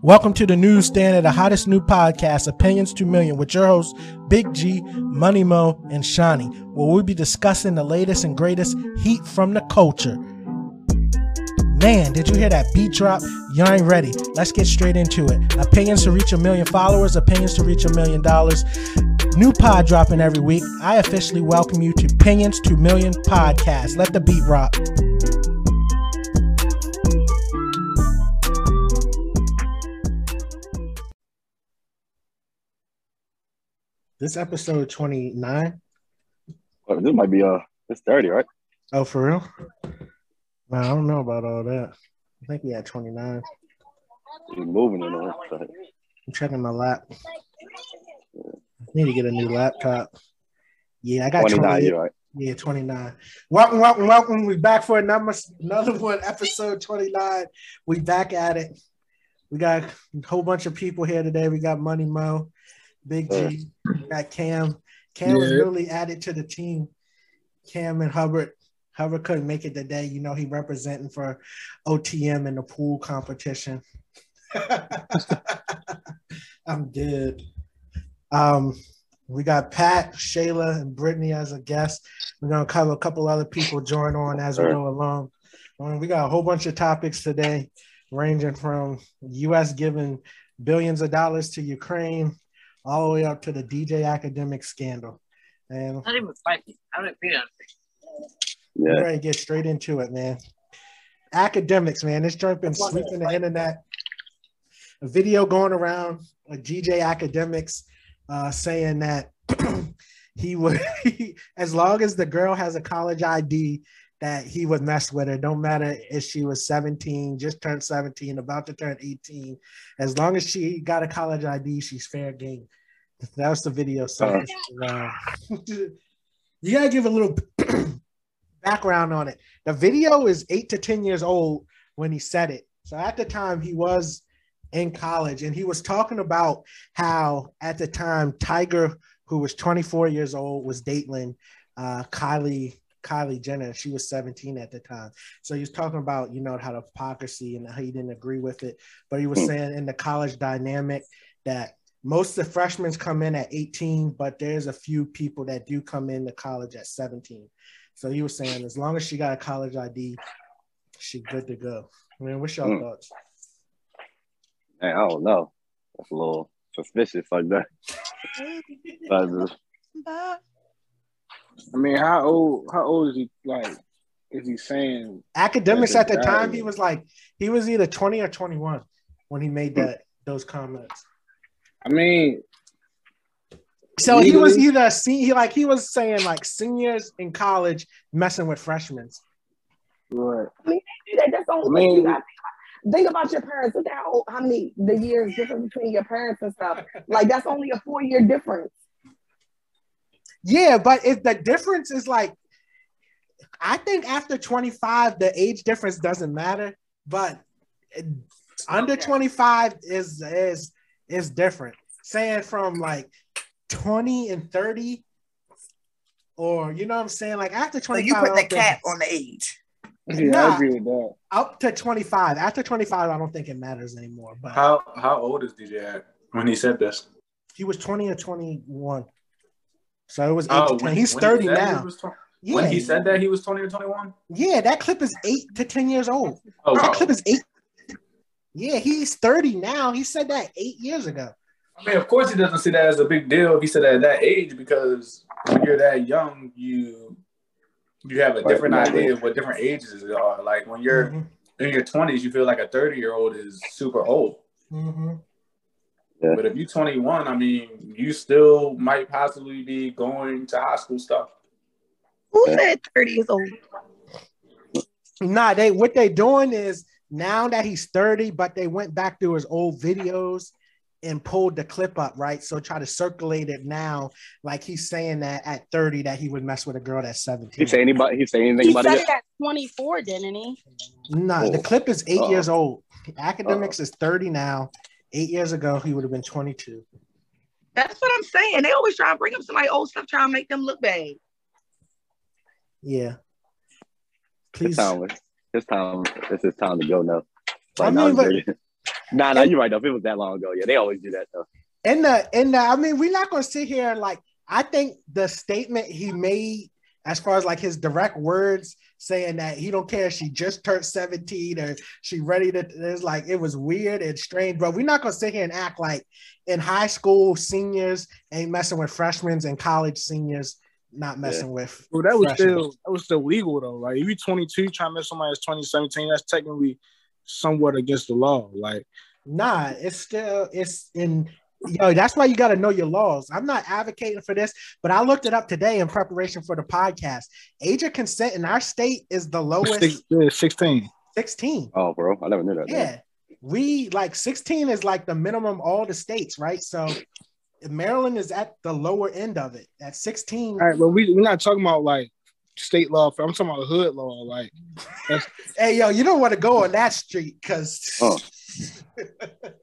Welcome to the newsstand of the hottest new podcast, Opinions 2 Million, with your hosts, Big G, Money Mo, and Shawnee, where we'll be discussing the latest and greatest heat from the culture. Man, did you hear that beat drop? You ain't ready. Let's get straight into it. Opinions to reach a million followers, opinions to reach a million dollars. New pod dropping every week. I officially welcome you to Opinions 2 Million Podcast. Let the beat rock. This episode 29. Well, this might be uh it's 30, right? Oh, for real? I don't know about all that. I think we had 29. He's moving in but- I'm checking my lap. I need to get a new laptop. Yeah, I got 29, 28. you're right. Yeah, 29. Welcome, welcome, welcome. We back for another another one, episode 29. We back at it. We got a whole bunch of people here today. We got Money Mo, Big G, we got Cam. Cam was Yeah. really added to the team. Cam and Hubbard. Hubbard couldn't make it today. You know, he representing for OTM in the pool competition. I'm dead. Um, we got Pat, Shayla, and Brittany as a guest. We're gonna cover a couple other people join on as we go along. Um, we got a whole bunch of topics today, ranging from U.S. giving billions of dollars to Ukraine, all the way up to the DJ academic scandal. And Not even fight me. I don't feel we're Yeah. ready to get straight into it, man. Akademiks, man. This joint been sweeping the internet. A video going around with DJ Akademiks uh, saying that he would, as long as the girl has a college ID, that he would mess with her. Don't matter if she was 17, just turned 17, about to turn 18. As long as she got a college ID, she's fair game. That was the video. So, uh, you gotta give a little background on it. The video is eight to 10 years old when he said it. So at the time, he was in college and he was talking about how at the time, Tyga, who was 24 years old, was dating uh, Kylie. Kylie Jenner, she was 17 at the time. So he was talking about, you know, how the hypocrisy and how he didn't agree with it. But he was Hmm. saying in the college dynamic that most of the freshmen come in at 18, but there's a few people that do come into college at 17. So he was saying as long as she got a college ID, she good to go. I mean, what's your Hmm. thoughts? Man, I don't know. That's a little suspicious like that. But, I mean, how old? How old is he? Like, is he saying? Akademiks at the time, he was like, he was either 20 or 21 when he made that those comments. I mean, So he was Legally? either a se- he like he was saying like seniors in college messing with freshmen. right? that. That's the I only mean- thing you got. Think about your parents. Look at how how many the years difference between your parents and stuff. Like that's only a four year difference. Yeah, but if the difference is like, I think after 25, the age difference doesn't matter, but under 25 is is is different. Saying from like 20 and 30, or you know what I'm saying? Like after So 25, you put don't the think- cap on the age. Yeah, Nah. I agree with that. up to 25. After 25, I don't think it matters anymore. But How how old is DJ at when he said this? he was 20 or 21. So it was eight Oh, to 10. when- He's when 30 said he now. tw- Yeah. When he said that he was twenty or twenty one. yeah, that clip is eight to 10 years old. Oh, That wow. clip is eight. Yeah, he's 30 now. He said that eight years ago. I mean, of course, he doesn't see that as a big deal if he said that at that age because when you're that young, you you have a different right. idea of what different ages are. Like when you're Mhm, in your twenties, you feel like a thirty year old is super old. mhm. Yeah. But if you're 21, I mean, you still might possibly be going to high school stuff. Who said 30 years old? Nah, they what they doing is now that he's 30, but they went back to his old videos and pulled the clip up, right? So try to circulate it now, like he's saying that at 30 that he would mess with a girl that's 17. he say anybody? He say anything He about said it? it at 24, didn't he? Nah, the Oh. clip is 8 Uh-oh. years old. Akademiks oh. is 30 now. Eight years ago, he would have been 22. That's what I'm saying. They always try to bring up somebody old stuff, trying to make them look bad. Yeah. His Please. time. It's time. It's his time to go now. I Like, now mean, he's but- ready. Nah, nah, you're right though. If it was that long ago, yeah, they always do that though. in the uh, in the uh, I mean, we're not gonna sit here like I think the statement he made as far as like his direct words saying that he don't care she just turned 17 or she ready to it's like it was weird and strange, but We're not gonna sit here and act like in high school seniors ain't messing with freshmen and college seniors not messing with Well, that was freshmen. still that was still legal though. Like if you're 22 trying to mess with somebody that's 2017, that's technically somewhat against the law. Like Nah, it's still it's in yo. That's why you got to know your laws. I'm not advocating for this, but I looked it up today in preparation for the podcast. Age of consent in our state is the lowest six, yeah, 16. 16. Oh, bro, I never knew that. Yeah, we like 16 is like the minimum all the states, right? So Maryland is at the lower end of it at 16. All right, but we we're not talking about like state law. I'm talking about hood law. Like Hey, yo, you don't want to go on that street because. Oh.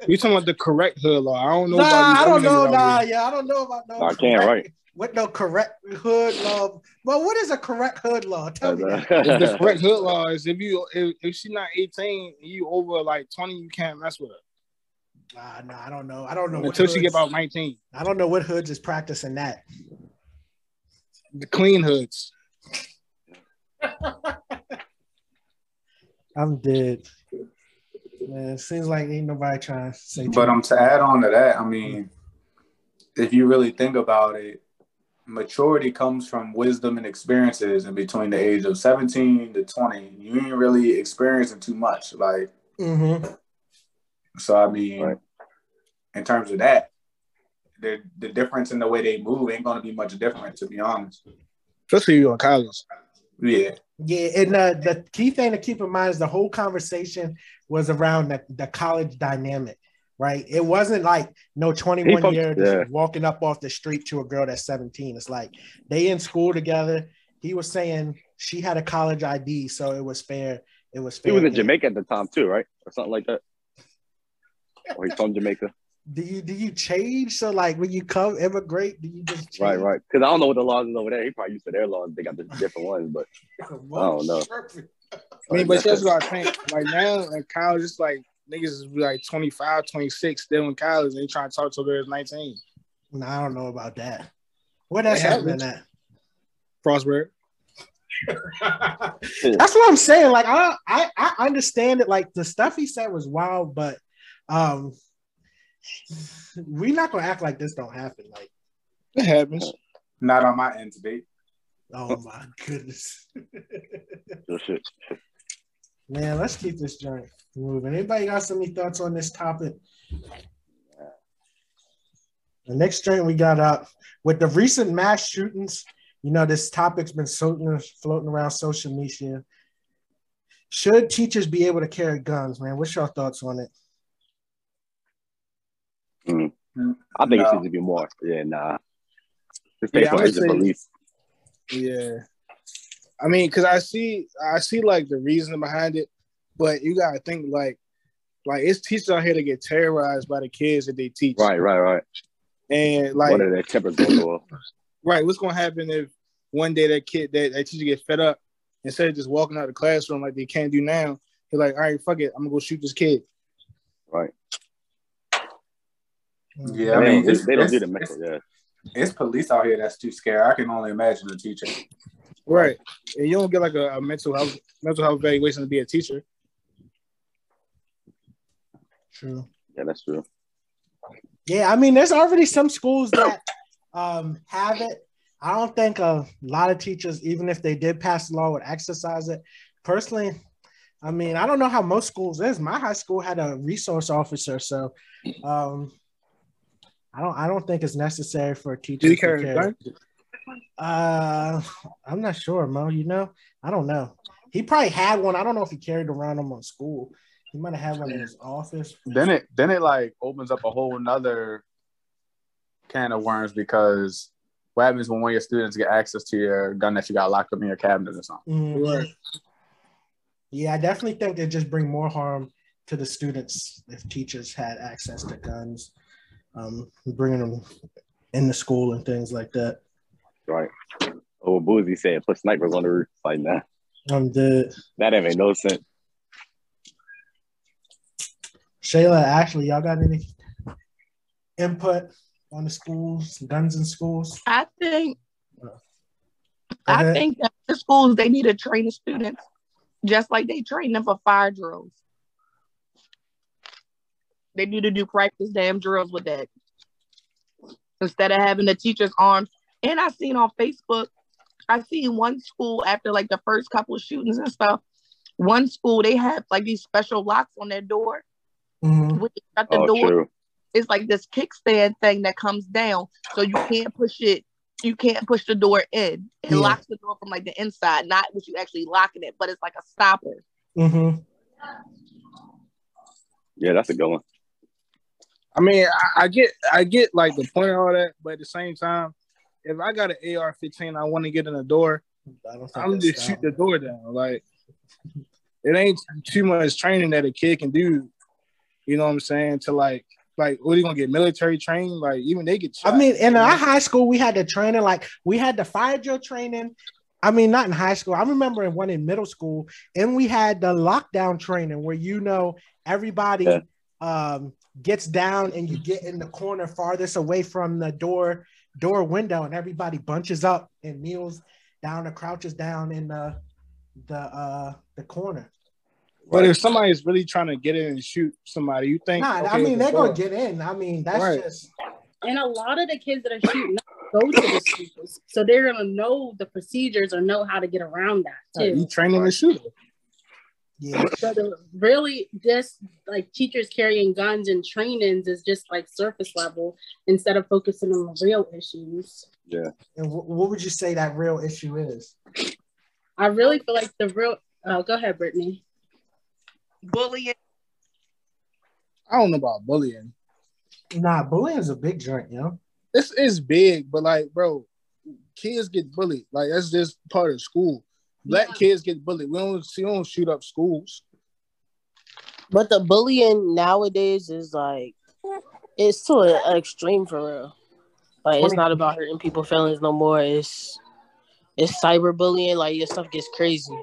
We talking about the correct hood law. I don't know. Nah, I don't know. Nah, here. yeah, I don't know about no. I can't correct- write. What no correct hood law? Well, what is a correct hood law? Tell me that. If the correct hood law is if you if, if she's not 18 you over like 20, you can't mess with her Nah, nah, I don't know. I don't know. what until she get about 19. I don't know what hoods is practicing that. The clean hoods. I'm dead. Man, it seems like ain't nobody trying to say. But I'm um, to add on to that, I mean, if you really think about it, maturity comes from wisdom and experiences. And between the age of 17 to 20, you ain't really experiencing too much. Like, hmm so I mean, Right. in terms of that, the the difference in the way they move ain't gonna be much different, to be honest. Especially you in college. Yeah, Yeah, and uh, the key thing to keep in mind is the whole conversation was around the, the college dynamic, right? It wasn't like no 21 People- year yeah. walking up off the street to a girl that's 17. It's like they in school together. He was saying she had a college ID, so it was fair. It was fair. He was in. Jamaica at the time too, right, or something like that. Or he's from Jamaica. Do you do you change? So like when you come immigrate, do you just change? Right, right. Because I don't know what the laws is over there. He probably used to their laws. They got the different ones, but Well, don't know. I mean, but that's what I think. Like now in college, it's like niggas is like 25, 26, still in college. And they trying to talk to girls 19. No, I don't know about that. Where that's It happening at? Frostburg. That's what I'm saying. Like I, I, I understand it. Like the stuff he said was wild, but um, we're not gonna act like this don't happen. Like, It happens. not on my end today. oh, oh. my goodness, man. Let's keep this joint moving. Anybody got some thoughts on this topic? The next joint we got up with the recent mass shootings. You know, this topic's been floating, floating around social media. Should teachers be able to carry guns, man? What's your thoughts on it? Mm. Mm. I think No. it needs to be more. Yeah, nah. Just based I on say- belief. Yeah. I mean, cause I see I see like the reason behind it, but you gotta think like like it's teachers out here to get terrorized by the kids that they teach. Right, right, right. And like what are their tempers going to right, what's gonna happen if one day that kid that, that teacher get fed up instead of just walking out of the classroom like they can't do now, they're like, all right, fuck it, I'm gonna go shoot this kid. Right. Yeah, I mean, don't, it's, they don't it's, do the it's, mental. Yeah. it's police out here that's too scared. I can only imagine a teacher. Right. And you don't get like a, a mental health mental health evaluation to be a teacher. True. yeah, that's true. Yeah, I mean, there's already some schools that um, have it. I don't think a lot of teachers, even if they did pass the law, would exercise it. Personally, I mean, I don't know how most schools is. My high school had a resource officer, so um, I don't. I don't think it's necessary for a teacher Do you to carry a carry. gun? Uh, I'm not sure, Mo. You know, I don't know. He probably had one. I don't know if he carried around him on school. He might have had one in his office. then it then it like opens up a whole nother can of worms because what happens when one of your students get access to your gun that you got locked up in your cabinet or something? Mhm. Yeah, I definitely think they just bring more harm to the students if teachers had access to guns, um, bringing them in the school and things like that. Right. Oh, Boozy said put snipers on the roof. Like, that. nah, Um, the that ain't make no sense. Shayla, Ashley, y'all got any input on the schools, guns in schools? I think Go I think that the schools they need to train the students just like they train them for fire drills. They need to do practice damn drills with that instead of having the teachers armed. And I seen on Facebook, I seen one school after like the first couple of shootings and stuff. One school they have like these special locks on their door. Mhm. When you shut the Oh, door, true. it's like this kickstand thing that comes down, so you can't push it. You can't push the door in. It Yeah. locks the door from like the inside, not what you actually locking it, but it's like a stopper. Mhm. Yeah, that's a good one. I mean, I, I get, I get like the point of all that, but at the same time, if I got an AR-15, I want to get in the door. I don't think I'm that's just shoot the door down. Like it ain't too much training that a kid can do. You know what I'm saying? To like, like, what are you gonna get military trained? Like, even they get. Shot. I mean, in our high school, we had the training, like we had the fire drill training. I mean, not in high school. I remember in one in middle school, and we had the lockdown training where you know everybody Yeah. um, gets down and you get in the corner farthest away from the door door window, and everybody bunches up and kneels down or crouches down in the the uh the corner. but if somebody's really trying to get in and shoot somebody, you think? Nah, I mean they're go. gonna get in. I mean that's Right. just And a lot of the kids that are shooting go to the schools. So they're gonna know the procedures or know how to get around that Like, too. you training the shooter. Yeah. So really just like teachers carrying guns and trainings is just like surface level instead of focusing on the real issues. Yeah. And wh- what would you say that real issue is? I really feel like the real oh go ahead, Brittany. Bullying. I don't know about bullying. Nah, bullying is a big joint, you know. This is big, but like, bro, kids get bullied. Like that's just part of school. Black Yeah. kids get bullied. We don't see, we don't shoot up schools. But the bullying nowadays is like it's to an extreme for real. Like it's not about hurting people's feelings no more. It's it's cyberbullying. Like your stuff gets crazy.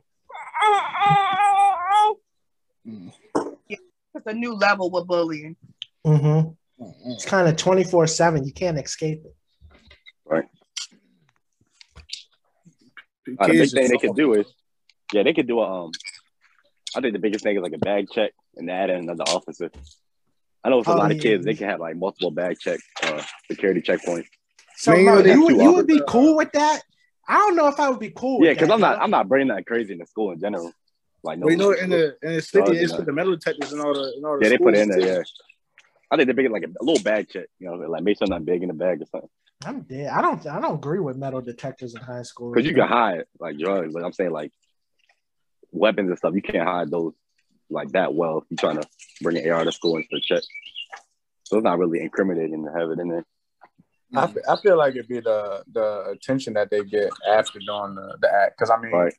It's a new level with bullying. Mm-hmm. It's kind of 24 7. You can't escape it. Uh, the big thing they could do is, yeah, they could do a um. I think the biggest thing is like a bag check and add in another officer. I know for a Oh, lot of kids, they can have like multiple bag check uh, security checkpoints. So, Man, bro, you you, would, you would be cool with that? I don't know if I would be cool Yeah, because I'm not. I'm not bringing that crazy in the school in general. Like no, But you know, in the in the city, it's for the metal detectors and all the and all the yeah, they put it in there. Yeah, I think they're big like a, a little bag check. You know, like make something big in the bag or something. I'm dead. I don't I don't agree with metal detectors in high school. Because you can hide like drugs. Like I'm saying, like weapons and stuff. You can't hide those like that well if you're trying to bring an AR to school and to check. So it's not really incriminating to have it in there. I, I feel like it'd be the the attention that they get after doing the, the act. Because I mean, Right.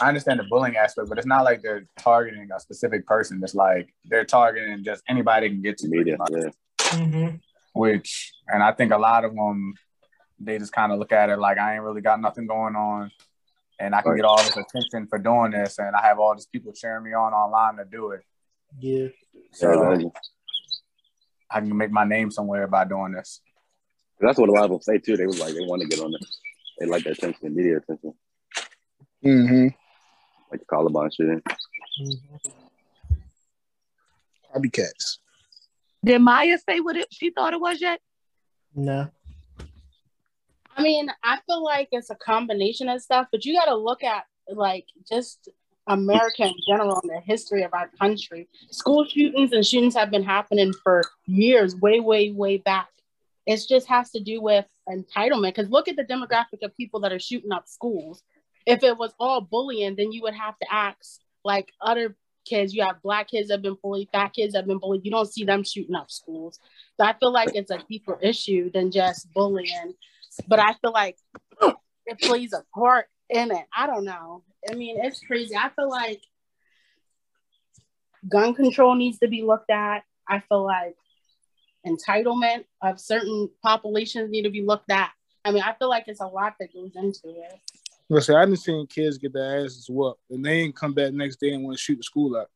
I understand the bullying aspect, but it's not like they're targeting a specific person. It's like they're targeting just anybody can get to Media. much. Yeah. Mhm. Which, and I think a lot of them, they just kind of look at it like I ain't really got nothing going on, and I can Right. get all this attention for doing this, and I have all these people cheering me on online to do it. Yeah. So Yeah. I can make my name somewhere by doing this. That's what a lot of them say too. They was like they want to get on it. They like the attention, the media attention, Mm-hmm. like the Columbine shooting. Mhm. Copycats. Did Maya say what it, she thought it was yet? No. I mean, I feel like it's a combination of stuff, but you got to look at like just America in general and the history of our country. School shootings and shootings have been happening for years, way, way, way back. It just has to do with entitlement. Because look at the demographic of people that are shooting up schools. If it was all bullying, then you would have to ask like other kids. You have black kids that have been bullied, fat kids that have been bullied. You don't see them shooting up schools. So I feel like it's a deeper issue than just bullying. But I feel like it plays a part in it. I don't know. I mean, it's crazy. I feel like gun control needs to be looked at. I feel like entitlement of certain populations need to be looked at. I mean, I feel like it's a lot that goes into it. Listen, I didn't seen kids get their asses whooped, and they ain't come back next day and want to shoot the school up.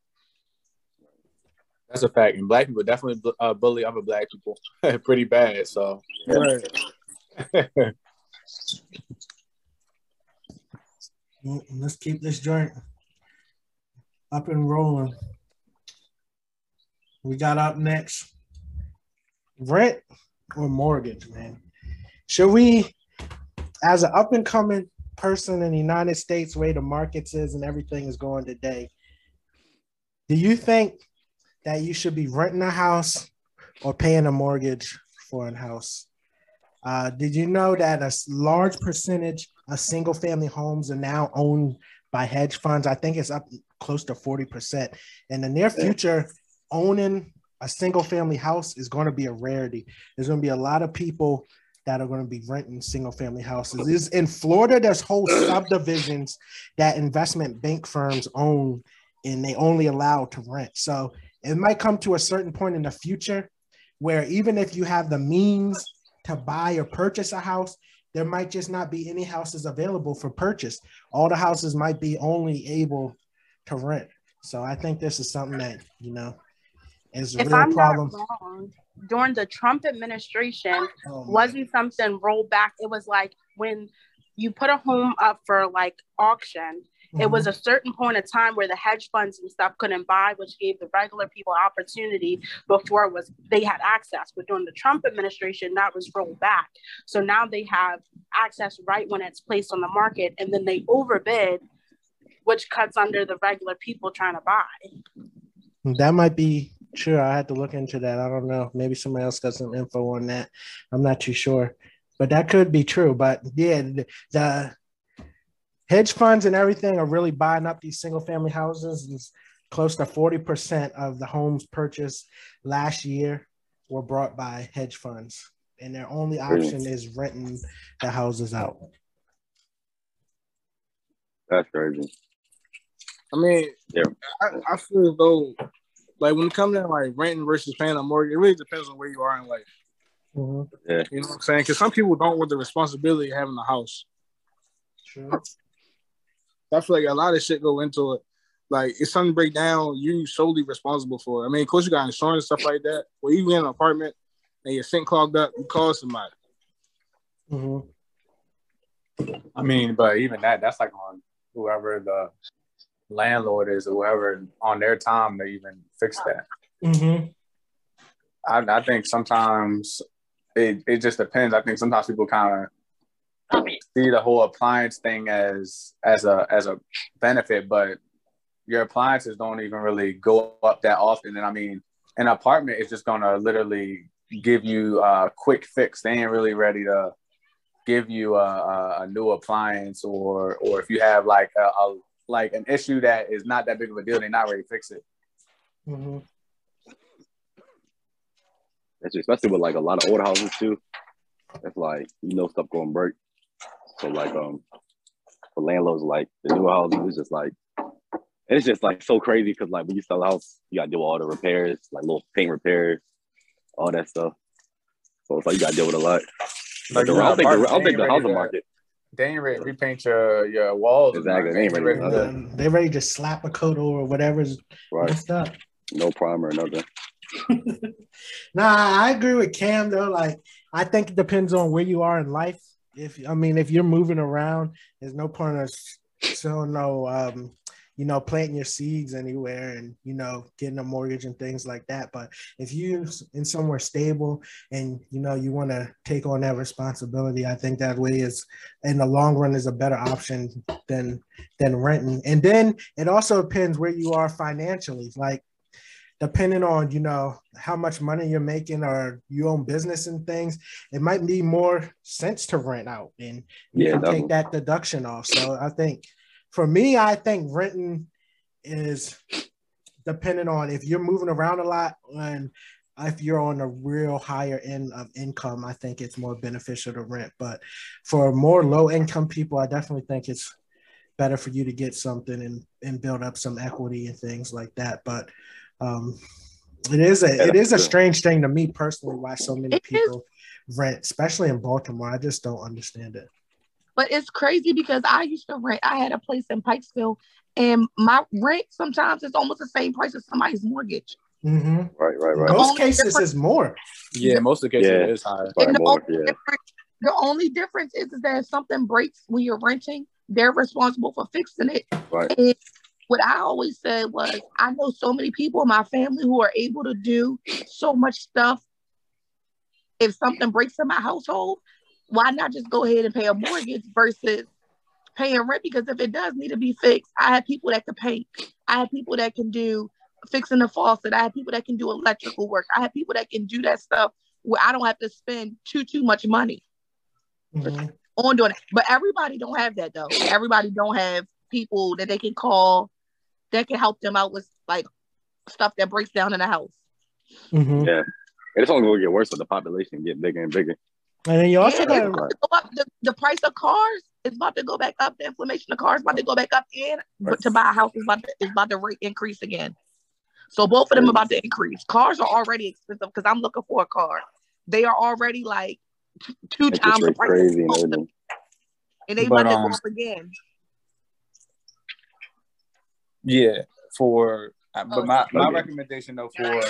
That's a fact, and black people definitely uh, bully other black people pretty bad. So Right. Mm, Let's keep this joint up and rolling. We got up next rent or mortgage, man. Should we, as an up and coming person in the United States, way the markets is and everything is going today, do you think that you should be renting a house or paying a mortgage for a house? Uh, did you know that a large percentage of single family homes are now owned by hedge funds? I think it's up close to 40%. In the near future, owning a single family house is going to be a rarity. There's going to be a lot of people that are going to be renting single family houses. In Florida, there's whole subdivisions that investment bank firms own and they only allow to rent. So it might come to a certain point in the future where even if you have the means to buy or purchase a house, there might just not be any houses available for purchase. All the houses might be only able to rent. So I think this is something that, you know, is a If real I'm problem. not wrong, during the Trump administration, Oh, wasn't something rolled back. It was like when you put a home up for like auction, it was mm-hmm. a certain point of time where the hedge funds and stuff couldn't buy, which gave the regular people opportunity before it was they had access. But during the Trump administration, that was rolled back. So now they have access right when it's placed on the market, and then they overbid, which cuts under the regular people trying to buy. That might be true. I had to look into that. I don't know. Maybe somebody else got some info on that. I'm not too sure, but that could be true. But yeah, the hedge funds and everything are really buying up these single family houses. It's close to 40% of the homes purchased last year were brought by hedge funds, and their only option is renting the houses out. That's crazy. I mean, Yeah. I, I feel as though, like when it comes down to like renting versus paying a mortgage, it really depends on where you are in life. Mhm. Yeah. You know what I'm saying? Because some people don't want the responsibility of having a house. True. I feel like a lot of shit go into it. Like if something break down, you solely responsible for it. I mean, of course you got insurance and stuff like that. Well, you in an apartment and your sink clogged up, you call somebody. Mhm. I mean, but even that, that's like on whoever the landlord is, or whoever on their time to even fix that. Mhm. I, I think sometimes it, it just depends. I think sometimes people kind of see the whole appliance thing as as a as a benefit, but your appliances don't even really go up that often. And I mean, an apartment is just gonna literally give you a quick fix. They ain't really ready to give you a, a, a new appliance or or if you have like a, a like an issue that is not that big of a deal, they're not ready to fix it. Mhm. That's especially with like a lot of old houses too. It's like you know stuff going break. So like um for landlords like the new houses, it's just like it's just like so crazy because like when you sell a house, you gotta do all the repairs, like little paint repairs, all that stuff. So it's like you gotta deal with a lot. Like, I you know, don't think the, I don't think the housing to- market. They ain't ready to repaint your your walls. Exactly, they ain't ready to do that. Um, they ready to slap a coat over whatever's Right. messed up. No primer or nothing. Nah, I agree with Cam though. Like, I think it depends on where you are in life. If I mean, if you're moving around, there's no point of so no, um, you know, planting your seeds anywhere and you know getting a mortgage and things like that. But if you in somewhere stable and you know you want to take on that responsibility, I think that way is in the long run is a better option than than renting. And then it also depends where you are financially. Like depending on you know how much money you're making or you own business and things it might be more sense to rent out and you Yeah, can take that deduction off. So i think for me i think renting is depending on if you're moving around a lot and if you're on a real higher end of income i think it's more beneficial to rent. But for more low income people i definitely think it's better for you to get something and, and build up some equity and things like that. But um, it is a it is a strange thing to me personally why so many It is. people rent, especially in Baltimore. I just don't understand it. But it's crazy because I used to rent. I had a place in Pikesville, and my rent sometimes is almost the same price as somebody's mortgage. Mm-hmm. Right, right, right. Most cases is more. Yeah, most of the cases Yeah. it is higher. The more, only yeah. difference- The only difference is, is that if something breaks when you're renting, they're responsible for fixing it. Right. And what I always said was, I know so many people in my family who are able to do so much stuff. If something breaks in my household, why not just go ahead and pay a mortgage versus paying rent? Because if it does need to be fixed, I have people that can paint. I have people that can do fixing the faucet. I have people that can do electrical work. I have people that can do that stuff where I don't have to spend too too much money Mhm. on doing it. But everybody don't have that though. Everybody don't have people that they can call that can help them out with like stuff that breaks down in the house. Mhm. Yeah. And it's only gonna get worse with the population get bigger and bigger. And then you also Yeah, got to go up. The, the price of cars is about to go back up. The inflammation of cars is about to go back up, and but to buy a house is about to, is about to rate increase again. So both of them about to increase. Cars are already expensive because I'm looking for a car. They are already like two Interest times the price, crazy and of and they But, about to um, go up again. Yeah, for uh, but Oh, my, my okay. recommendation though for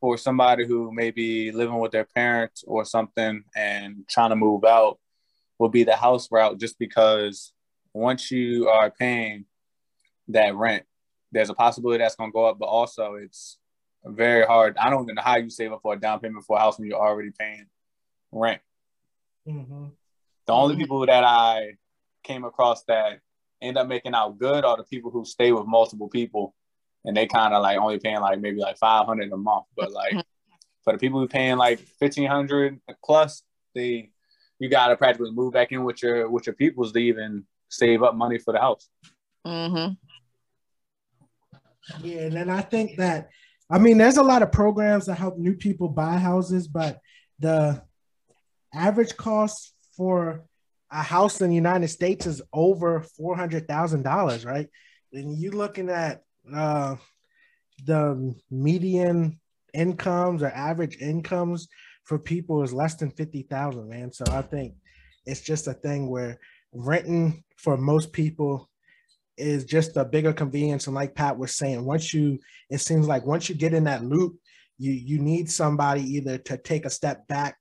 for somebody who may be living with their parents or something and trying to move out will be the house route just because once you are paying that rent, there's a possibility that's going to go up, but also it's very hard. I don't even know how you save up for a down payment for a house when you're already paying rent. Mhm. The only people that I came across that end up making out good are the people who stay with multiple people and they kind of like only paying like maybe like 500 a month. But like for the people who paying like 1500 plus they you got to practically move back in with your with your peoples to even save up money for the house. Mm-hmm. Yeah, and then I think that I mean there's a lot of programs that help new people buy houses, but the average cost for a house in the United States is over four hundred thousand dollars, right? And you're looking at uh, the median incomes or average incomes for people is less than fifty thousand, man. So I think it's just a thing where renting for most people is just a bigger convenience. And like Pat was saying, once you, it seems like once you get in that loop, you you need somebody either to take a step back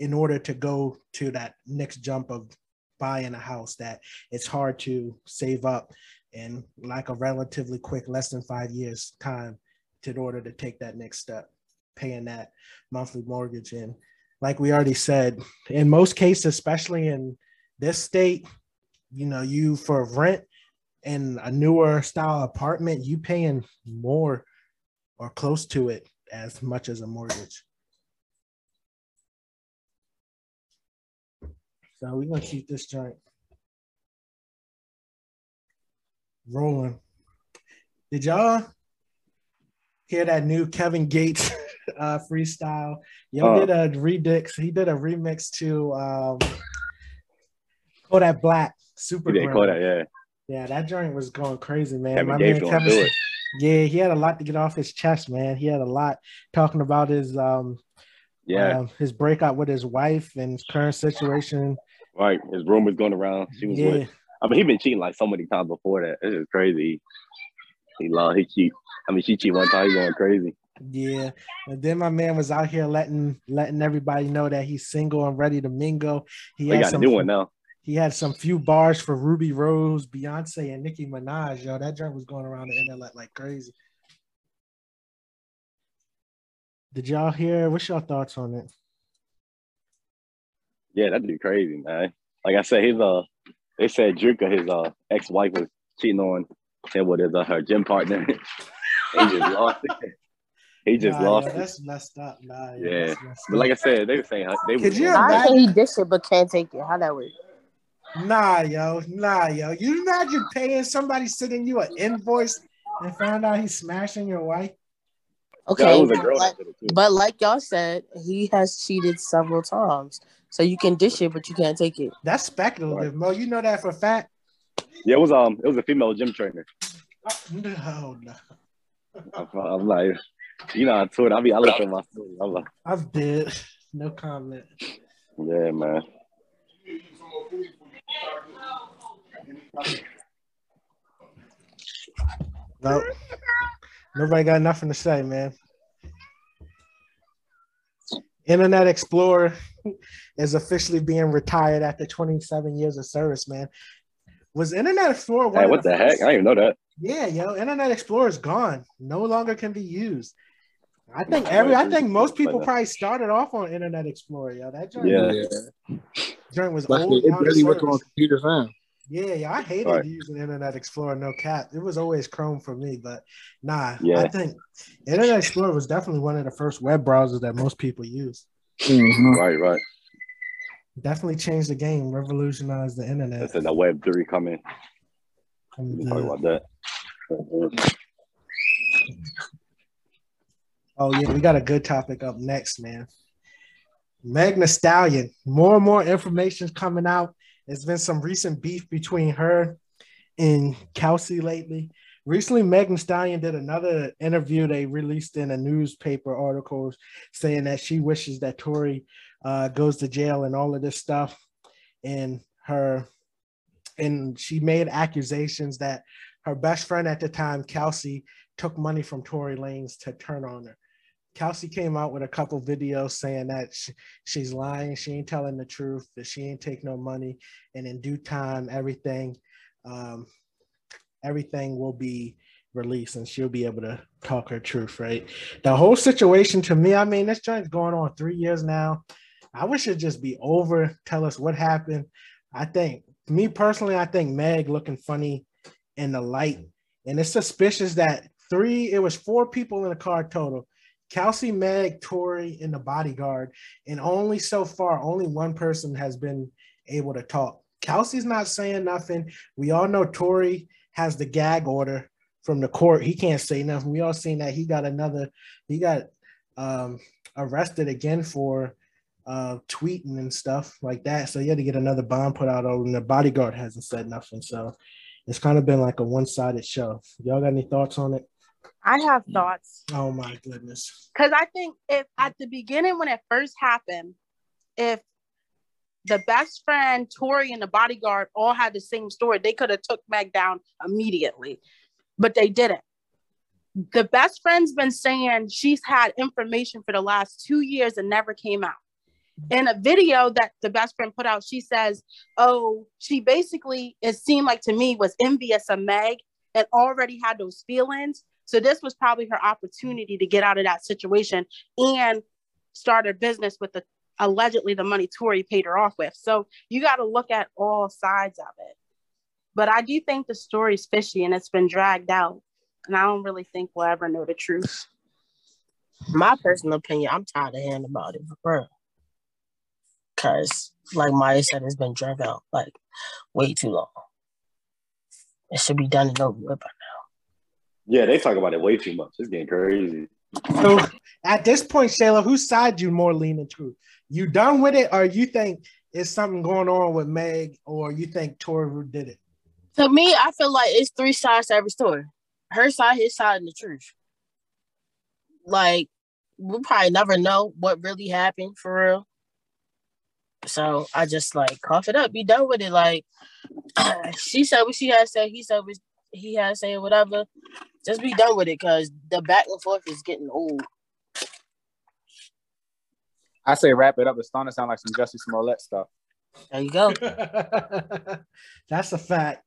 in order to go to that next jump of buying a house that it's hard to save up in like a relatively quick, less than five years time to, in order to take that next step, paying that monthly mortgage. And like we already said, in most cases, especially in this state, you know, you for rent in a newer style apartment, you paying more or close to it as much as a mortgage. We're gonna keep this joint rolling. Did y'all hear that new Kevin Gates uh, freestyle? Yo Uh. did a remix. He did a remix to um, Kodak Black Super. He that, yeah. Yeah, that joint was going crazy, man. Kevin My Gates man gonna do it. Yeah, he had a lot to get off his chest, man. He had a lot talking about his um Yeah, um, his breakup with his wife and his current situation. Right. His rumors going around. She was Yeah, with. I mean, he been cheating like so many times before that. This is crazy. He lost. He cheat. I mean, she cheat one time. He going crazy. yeah. And then my man was out here letting letting everybody know that he's single and ready to mingle. He He had some new one now. he had some few bars for Ruby Rose, Beyonce, and Nicki Minaj. Yo, that joint was going around the internet like crazy. Did y'all hear? What's your thoughts on it? Yeah, that'd be crazy, man. Like I said, his uh, they said Dreka, his uh ex wife was cheating on him with his uh, her gym partner. he just lost it. He just Nah, lost yo, it. that's messed up. Nah, yo, Yeah. that's messed But like I said, they were saying how- they Could was you I imagine- say he dish it but can't take it. How that work? Nah, yo, nah, yo. You imagine paying somebody sending you an invoice and found out he's smashing your wife? Okay, it was a but girl like, that did it too. but like y'all said, he has cheated several times. So you can dish it, but you can't take it. That's speculative, Mo. You know that for a fact? Yeah, it was um, it was a female gym trainer. Oh, no, no. I'm, I'm like, you know, I told I be I look at my story. I'm like, I'm dead. No comment. yeah, man. Nope. Nobody got nothing to say, man. Internet Explorer is officially being retired after 27 years of service, man. Was Internet Explorer Hey, what the, the heck? I didn't even know that. Yeah, yo, Internet Explorer is gone. No longer can be used. I think every I think most people probably started off on Internet Explorer, yo. That joint, yeah. joint was Luckily, old. It barely worked on computers, man. Yeah, yeah, I hated right. using Internet Explorer, no cap. It was always Chrome for me, but nah, yeah. I think Internet Explorer was definitely one of the first web browsers that most people use. Mm-hmm. Right, right. Definitely changed the game, revolutionized the internet. That's the Web three coming. Talk about that. Oh yeah, we got a good topic up next, man. Meg Stallion. More and more information is coming out there's been some recent beef between her and Kelsey lately. Recently, Megan Stallion did another interview they released in a newspaper article saying that she wishes that Tory uh, goes to jail and all of this stuff. And her, and she made accusations that her best friend at the time, Kelsey, took money from Tory Lanez to turn on her. Kelsey came out with a couple videos saying that she, she's lying, she ain't telling the truth, that she ain't take no money, and in due time, everything, um, everything will be released, and she'll be able to talk her truth. Right? The whole situation to me, I mean, this joint's going on three years now. I wish it just be over. Tell us what happened. I think, me personally, I think Meg looking funny in the light, and it's suspicious that three, it was four people in the car total Kelsey, Meg, Tory, and the bodyguard. And only so far, only one person has been able to talk. Kelsey's not saying nothing. We all know Tory has the gag order from the court. He can't say nothing. We all seen that he got another, he got um, arrested again for uh, tweeting and stuff like that. So he had to get another bond put out and the bodyguard hasn't said nothing. So it's kind of been like a one-sided show. Y'all got any thoughts on it? I have thoughts. Oh my goodness. Because I think if at the beginning when it first happened, if the best friend, Tory, and the bodyguard all had the same story, they could have took Meg down immediately, but they didn't. The best friend's been saying she's had information for the last two years and never came out. In a video that the best friend put out, she says, "Oh, she basically it seemed like to me was envious of Meg and already had those feelings." So this was probably her opportunity to get out of that situation and start a business with the allegedly the money Tory paid her off with. So you got to look at all sides of it. But I do think the story's fishy and it's been dragged out. And I don't really think we'll ever know the truth. My personal opinion, I'm tired of hearing about it for Cause like Maya said, it's been dragged out like way too long. It should be done and over with by now. Yeah, they talk about it way too much. It's getting crazy. So at this point, Shayla, whose side you more leaning to? You done with it, or you think it's something going on with Meg, or you think Tory did it? To me, I feel like it's three sides to every story. Her side, his side, and the truth. Like we'll probably never know what really happened for real. So I just like cough it up, be done with it. Like she said what she had to say, he said what he had to say, whatever. Just be done with it because the back and forth is getting old. I say wrap it up. It's starting to sound like some Jussie Smollett stuff. There you go. That's a fact.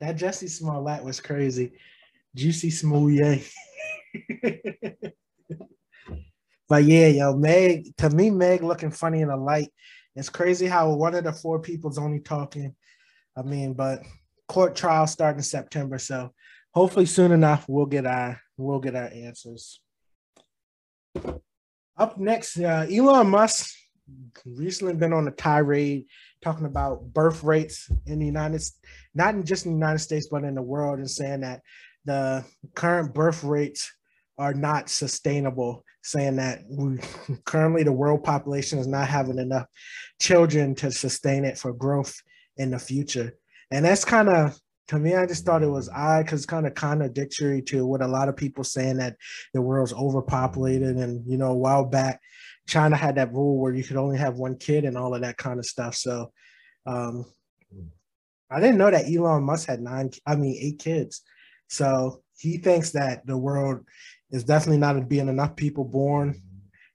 That Jesse Smollett was crazy. Juicy Smollett. but yeah, yo, Meg, to me, Meg looking funny in the light. It's crazy how one of the four people's only talking. I mean, but court trial starting September. So hopefully soon enough we'll get our we'll get our answers. Up next, uh, Elon Musk recently been on a tirade talking about birth rates in the United not in just in the United States but in the world and saying that the current birth rates are not sustainable saying that we currently the world population is not having enough children to sustain it for growth in the future and that's kind of to me, I just thought it was odd because it's kind of contradictory to what a lot of people saying that the world's overpopulated. And, you know, a while back, China had that rule where you could only have one kid and all of that kind of stuff. So um, I didn't know that Elon Musk had nine, I mean, eight kids. So he thinks that the world is definitely not being enough people born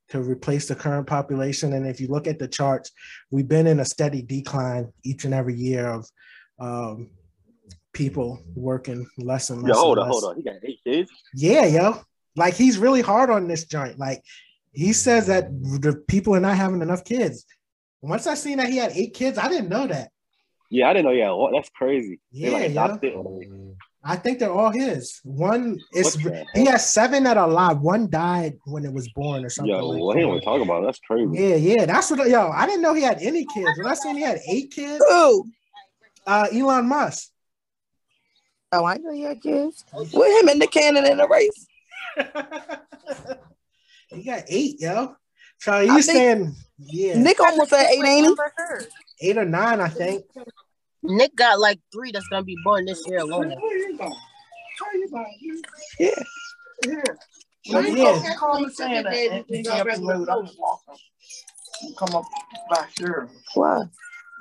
to replace the current population. And if you look at the charts, we've been in a steady decline each and every year of um, people working less and less. Yo, hold on, hold on. He got eight kids. Yeah, yo. Like he's really hard on this joint. Like he says that the people are not having enough kids. Once I seen that he had eight kids, I didn't know that. Yeah, I didn't know. Yeah, what? That's crazy. They, Yeah, like, yeah. adopted or- I think they're all his. One is he has seven that are alive. One died when it was born or something. Yo, like what he that. don't talk about? That's crazy. Yeah, yeah, that's what. Yo, I didn't know he had any kids. When I seen he had eight kids, Who? Uh, Elon Musk. Oh, I know he had kids. With him in the cannon in the race. he got eight, yo. So you think- saying, yeah, Nick almost at eight, ain't he? eight or nine, I think. Nick got like three that's gonna be born this year alone. Yeah. But yeah, Call him saying that. Anthony up the road. I'm walking. Come up back here. Why?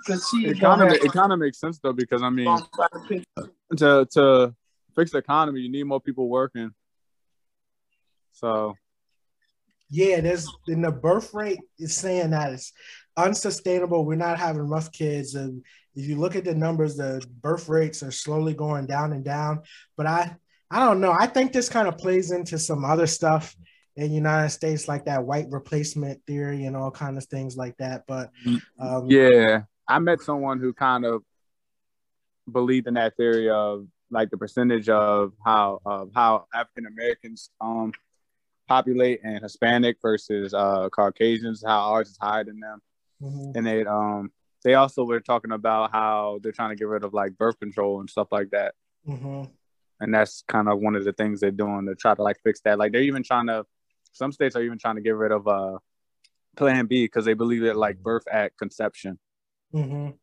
Because she It kind of it kind of makes sense though because I mean to to fix the economy you need more people working. So yeah, there's in the birth rate is saying that it's unsustainable. We're not having enough kids, and if you look at the numbers, the birth rates are slowly going down and down. But I, I don't know. I think this kind of plays into some other stuff in United States, like that white replacement theory and all kind of things like that. But um, yeah, I met someone who kind of believed in that theory of like the percentage of how of how African Americans um populate and Hispanic versus uh Caucasians, how ours is higher than them. mhm. And they um they also were talking about how they're trying to get rid of like birth control and stuff like that. Mhm. And that's kind of one of the things they're doing to try to like fix that. Like they're even trying to some states are even trying to get rid of uh plan B because they believe it like birth at conception. Mhm.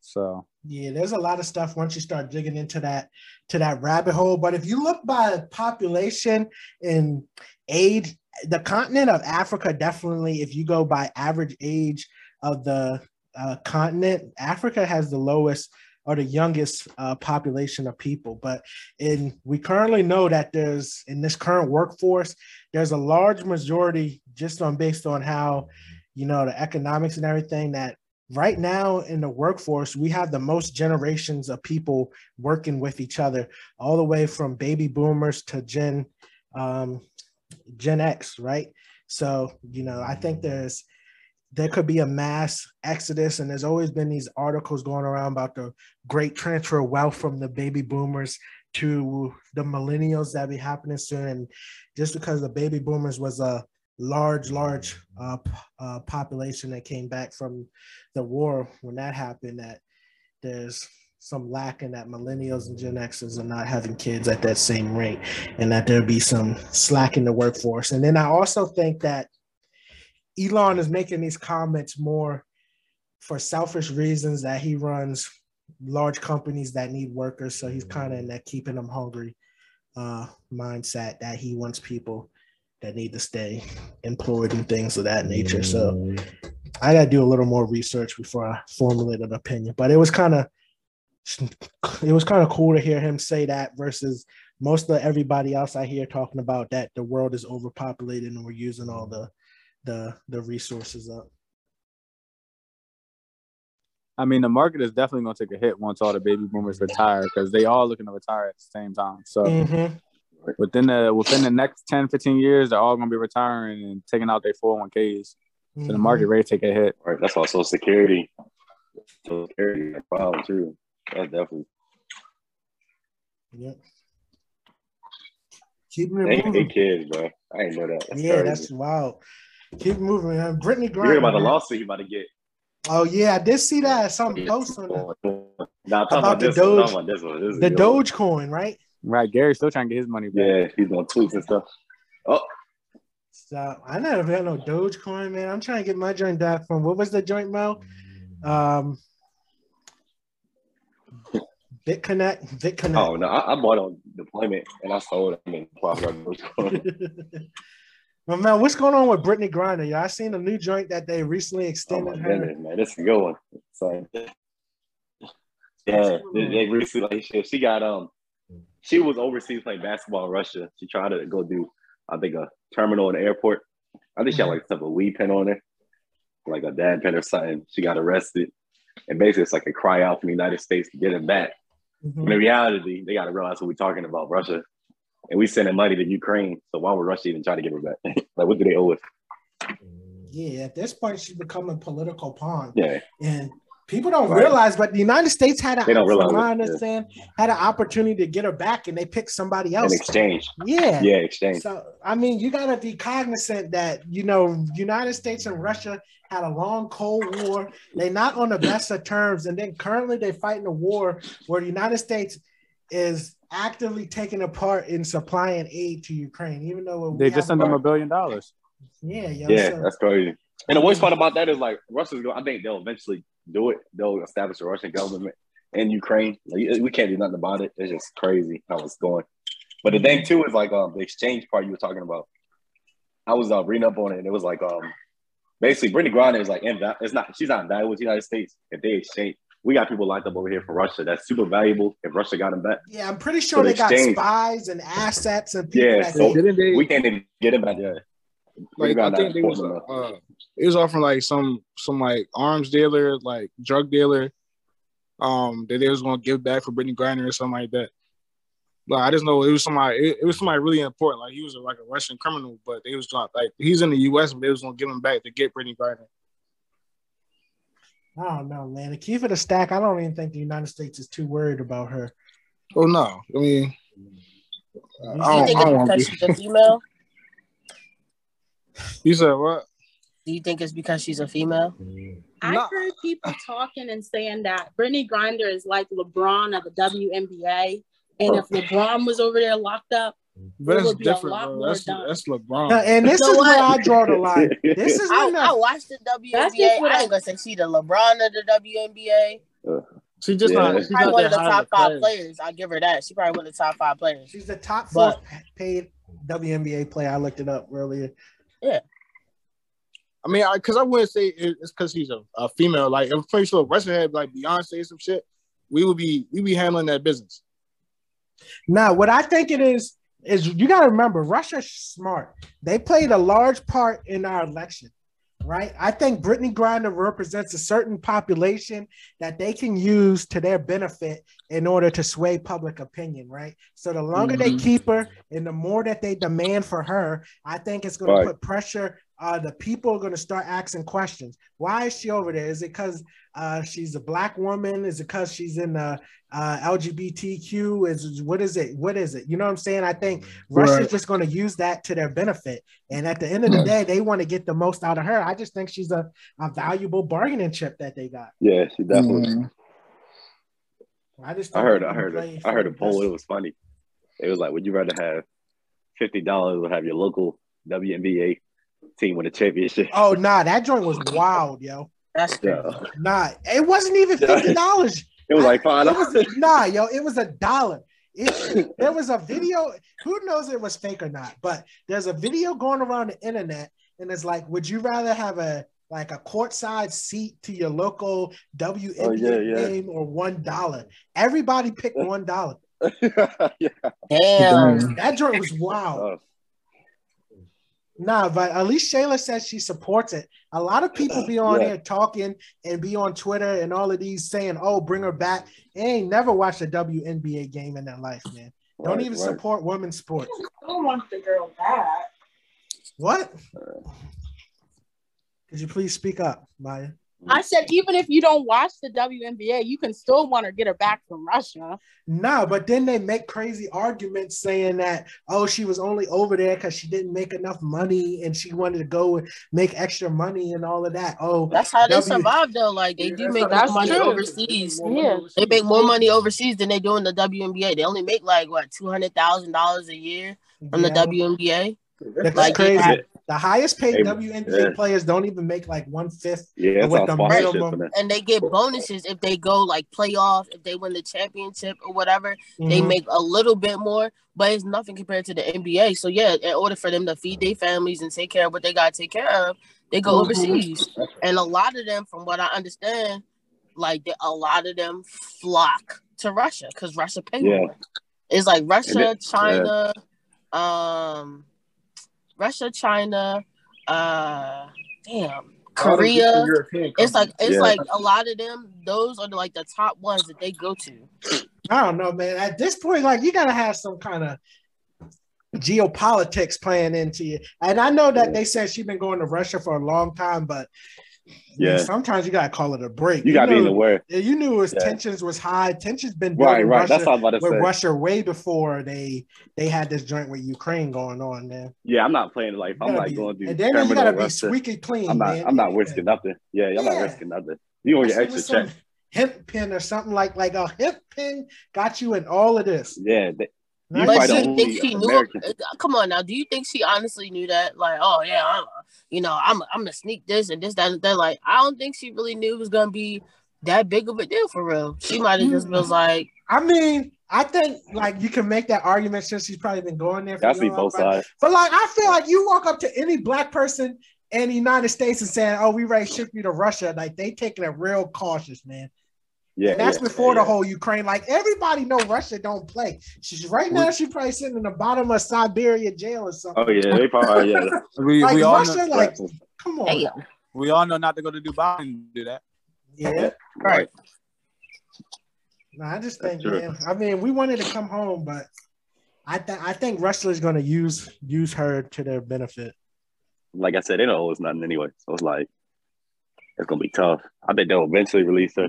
So Yeah, there's a lot of stuff once you start digging into that to that rabbit hole. But if you look by population and age, the continent of Africa definitely, if you go by average age of the uh, continent, Africa has the lowest or the youngest uh, population of people. But in we currently know that there's in this current workforce, there's a large majority just on based on how you know the economics and everything that right now in the workforce we have the most generations of people working with each other all the way from baby boomers to gen um, gen x right? So you know i think there's there could be a mass exodus and there's always been these articles going around about the great transfer of wealth from the baby boomers to the millennials that be happening soon. And just because the baby boomers was a large large uh, uh, population that came back from the war when that happened that there's some lack in that millennials and Gen Xers are not having kids at that same rate, and that there'll be some slack in the workforce. And then I also think that Elon is making these comments more for selfish reasons that he runs large companies that need workers, so he's kind of in that keeping them hungry uh, mindset that he wants people that need to stay employed and things of that nature. So I got to do a little more research before I formulate an opinion. But it was kind of it was kind of cool to hear him say that versus most of everybody else I hear talking about that the world is overpopulated and we're using all the the the resources up. I mean, the market is definitely going to take a hit once all the baby boomers retire because they all looking to retire at the same time. So Mhm. Within the within the next 10, 15 years, they're all going to be retiring and taking out their 401ks. So the market mm-hmm. rate take a hit. Right. That's also security. Social security a problem too. That's definitely Yep. Keeping it moving. eight kids, bro. I didn't know that. That's yeah, crazy. that's wild. Keep moving, man. Brittany you heard Griner. about the man. lawsuit he about to get. Oh yeah, I did see that. Something post on the, Nah, I'm talking About about, the this one. I'm Doge- talking about this one. This the good. Dogecoin, right? Right. Gary's still trying to get his money back. Yeah, he's on tweets and stuff. Oh, So I never had no Dogecoin, man. I'm trying to get my joint back from what was the joint Mo? Um BitConnect, BitConnect. oh no, I, I bought on deployment and I sold it. I mean, profit on Dogecoin. Well, man, what's going on with Brittany Griner? Y'all seen a new joint that they recently Oh my extended her? goodness, man, this is a good one. So, yeah, they, they recently like, she, she got um she was overseas playing basketball in Russia. She tried to go do, I think, a terminal in the airport. I think she had like some a weed pen on her, like a dab pen or something. She got arrested, and basically it's like a cry out from the United States to get him back. Mhm. When in reality, they got to realize what we're talking about, Russia, and we sending money to Ukraine. So why would Russia even try to give her back? like, what do they owe us? Yeah, at this point, she's become a political pawn. Yeah, And people don't Right. realize, but the United States had, a, They don't realize from what I it, yeah. understand, had an opportunity to get her back, and they picked somebody else. in else. exchange. Yeah. Yeah, exchange. So I mean, you gotta be cognizant that you know United States and Russia had a long Cold War. They're not on the best of terms, and then currently they're fighting a war where the United States is actively taking a part in supplying aid to Ukraine, even though They just sent them a billion dollars. yeah, yo, Yeah, so- that's crazy. And the worst part about that is like Russia's going. I think they'll eventually do it. They'll establish a Russian government in Ukraine. Like, we can't do nothing about it. It's just crazy how it's going. But the thing too is like um the exchange part you were talking about. I was uh, reading up on it, and it was like um basically Brittany Griner is like inval- it's not she's not invaluable with the United States. If they exchange, we got people locked up over here for Russia. That's super valuable. If Russia got them back, yeah, I'm pretty sure the they got spies and assets and people yeah. that So they? we can't even get them back there. Like I think they was uh, it was offering like some some like arms dealer, like drug dealer, um, that they was gonna give back for Brittany Griner or something like that. But I just know it was somebody. It, it was somebody really important. Like he was a, like a Russian criminal, but they was not like he's in the U.S. but they was gonna give him back to get Brittany Griner. I don't know, man. To keep it a stack, I don't even think the United States is too worried about her. Oh no, I mean, I You don't, think I don't it's want because to. she's a female? You said what? Do you think it's because she's a female? I No. heard people talking and saying that Brittany Griner is like LeBron of the WNBA, and if oh. LeBron was over there locked up, But It that's would be a different, lot bro. more That's done. that's LeBron. Now, and this You know is where? I draw the line. This is I, I watched the That's WNBA. just what I I- ain't gonna say she the LeBron of the WNBA. She's just Yeah. not. She's Probably not one of the top five player. players. I'll give her that. She probably one of the top five players. she's the top four But- paid WNBA player. I looked it up earlier. I mean, I because I, wouldn't say it's because she's a, a female. Like, if I'm pretty sure if Russia had like Beyonce or some shit, we would be we be handling that business. Now, what I think it is is you got to remember Russia's smart. They played a large part in our election, right? I think Brittany Griner represents a certain population that they can use to their benefit in order to sway public opinion, right? So the longer they Mhm. keep her and the more that they demand for her, I think it's going Right. to put pressure. Uh, the people are going to start asking questions. Why is she over there? Is it because uh, she's a black woman? Is it because she's in the uh, LGBTQ? Is what is it? What is it? You know what I'm saying? I think Russia's just going to use that to their benefit. And at the end of the day, they want to get the most out of her. I just think she's a, a valuable bargaining chip that they got. Yeah, she definitely. Mhm. I just I heard, I heard, play a, I heard a for poll. It was funny. It was like, would you rather have fifty dollars or have your local WNBA team win a championship? Oh nah, that joint was wild, yo. That's crazy. Yeah. Nah, it wasn't even fifty dollars. It was like five It dollars. was nah, yo, it was a dollar. It, there was a video. Who knows if it was fake or not? But there's a video going around the internet, and it's like, would you rather have a like a courtside seat to your local WNBA Oh, yeah, yeah. game or one dollar? Everybody picked one dollar. yeah. Damn. That joint was wild. Oh, Nah, but at least Shayla says she supports it. A lot of people be on Yeah. here talking and be on Twitter and all of these saying, "Oh, bring her back." They ain't never watched a WNBA game in their life, man. Don't even right. support women's sports. I don't want the girl back. What? Could you please speak up, Maya? I mm. said, even if you don't watch the WNBA, you can still want to get her back from Russia. No, but then they make crazy arguments saying that, oh, she was only over there because she didn't make enough money and she wanted to go and make extra money and all of that. Oh, That's how they survive though. Like they do make That's more money true. overseas. Yeah. They make more money overseas than they do in the WNBA. They only make like what two hundred thousand dollars a year from the yeah. WNBA. That's Like, crazy. yeah. The highest paid Hey, WNBA yeah. players don't even make like one fifth. Yeah, With the minimum- And they get bonuses if they go like playoff, if they win the championship or whatever. They Mhm. make a little bit more, but it's nothing compared to the NBA. So yeah, in order for them to feed their families and take care of what they gotta take care of, they go Mhm. overseas. And a lot of them, from what I understand, like they, a lot of them flock to Russia because Russia pay Yeah. more. It's like Russia, it- China, um, Russia, China, uh, damn, Korea. European It's like it's Yeah. like a lot of them. Those are the, like the top ones that they go to. I don't know, man. At this point, like you gotta have some kind of geopolitics playing into you. And I know that they said she's been going to Russia for a long time, but Yeah. man, sometimes you gotta call it a break. You gotta be knew- aware. Yeah, you knew his Yeah. tensions was high. Tensions been Right, right. Russia, That's what I was about to with say. Russia way before they they had this joint with Ukraine going on, man. Yeah, I'm not playing like if I'm gotta like be- going through and then you gotta be Russia, squeaky clean, I'm not. man. I'm not risking nothing. Yeah, I'm Yeah. not risking nothing. You gonna get Especially extra check. Hemp pin or something like like a hemp pin got you in all of this. Yeah, they, you But probably do you think she knew? Uh, Come on now. Do you think she honestly knew that? Like, oh yeah, I'm, you know, I'm I'm gonna sneak this and this that and that. Like, I don't think she really knew it was gonna be that big of a deal for real. She might have just been like, I mean, I think like you can make that argument since she's probably been going there for I see long, both sides. But like, I feel like you walk up to any black person in the United States and saying, "Oh, we ready to ship you to Russia," like they taking it real cautious, man. Yeah, and that's yeah, before yeah, the whole Ukraine. Like everybody know Russia don't play. She's right now. She's probably sitting in the bottom of Siberia jail or something. Oh yeah, they probably yeah. We, Like we all Russia, know, like come on. hey, we all know not to go to Dubai and do that. Yeah. right. No, I just think, man. I mean, we wanted to come home, but I think I think Russell's going to use use her to their benefit. Like I said, they don't owe us nothing anyway. So it's like it's gonna be tough. I bet they'll eventually release her.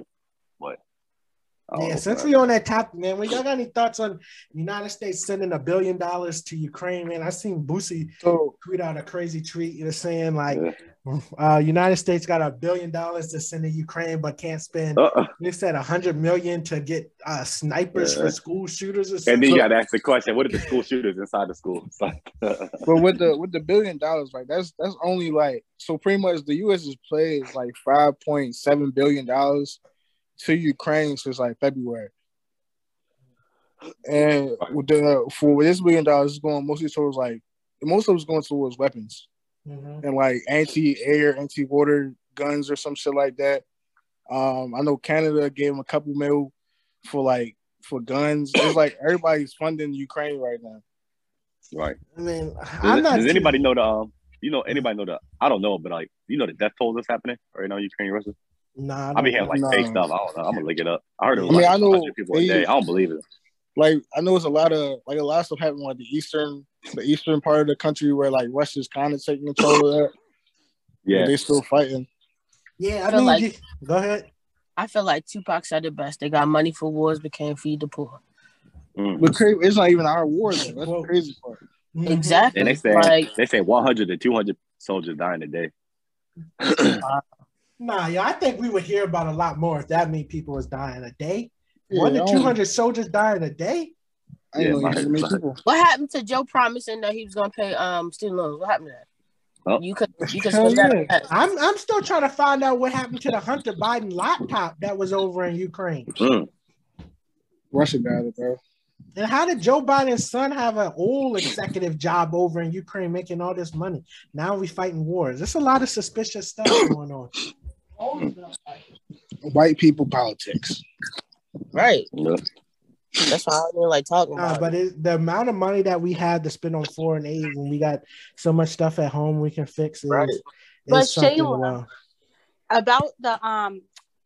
But Yeah, since we're on that topic, man, we y'all got any thoughts on the United States sending a billion dollars to Ukraine, man? I seen Boosie So tweet out a crazy tweet, you know, saying like, Yeah. uh, United States got a billion dollars to send to Ukraine, but can't spend. Uh-uh. They said a hundred million to get uh, snipers Yeah. for school shooters or And then you got to ask the question: What are the school shooters inside the school? It's like, but with the with the billion dollars, like that's that's only like so pretty much the US has played like five point seven billion dollars to Ukraine since like February. And with the for this billion dollars it's going mostly towards like most of it's going towards weapons Mhm. and like anti-air, anti-water guns or some shit like that. Um, I know Canada gave them a couple mil for like for guns. It's like everybody's funding Ukraine right now. right? I mean, Does, I'm not. does too- anybody know the? Um, you know anybody know the? I don't know, but like you know the death toll that's happening right now in Ukraine, Russia. Nah, I be don't hearing like No. fake stuff. I don't know. I'm gonna look it up. I heard it was I mean, like I know 100 people a day. I don't believe it. Like I know it's a lot of like a lot of stuff happening like the eastern the eastern part of the country where like Russia's kind of taking control of that. Yeah, but they still fighting. Yeah, I I feel mean, like- you- go ahead. I feel like Tupac said the best. They got money for wars, but can't feed the poor. Mm. But cra- it's not even our war though. That's Well- the crazy part. Mhm. Exactly. and they say like they say 100 to 200 soldiers dying a day. Nah, yeah, I think we would hear about a lot more if that mean people was dying a day. Yeah, One to I two don't- soldiers dying a day. I Yeah, know my- people. what happened to Joe promising that he was gonna pay um student loans? What happened to that? Oh. You could you could yeah. I'm I'm still trying to find out what happened to the Hunter Biden laptop that was over in Ukraine. Mm. Russia got it, bro. And how did Joe Biden's son have an old executive job over in Ukraine making all this money? Now we fighting wars. There's a lot of suspicious stuff going on. White people politics. Right. That's why I didn't like talking Uh, but it, the amount of money that we have to spend on foreign aid when we got so much stuff at home we can fix is, Right. is But something Shayla, wow. about the um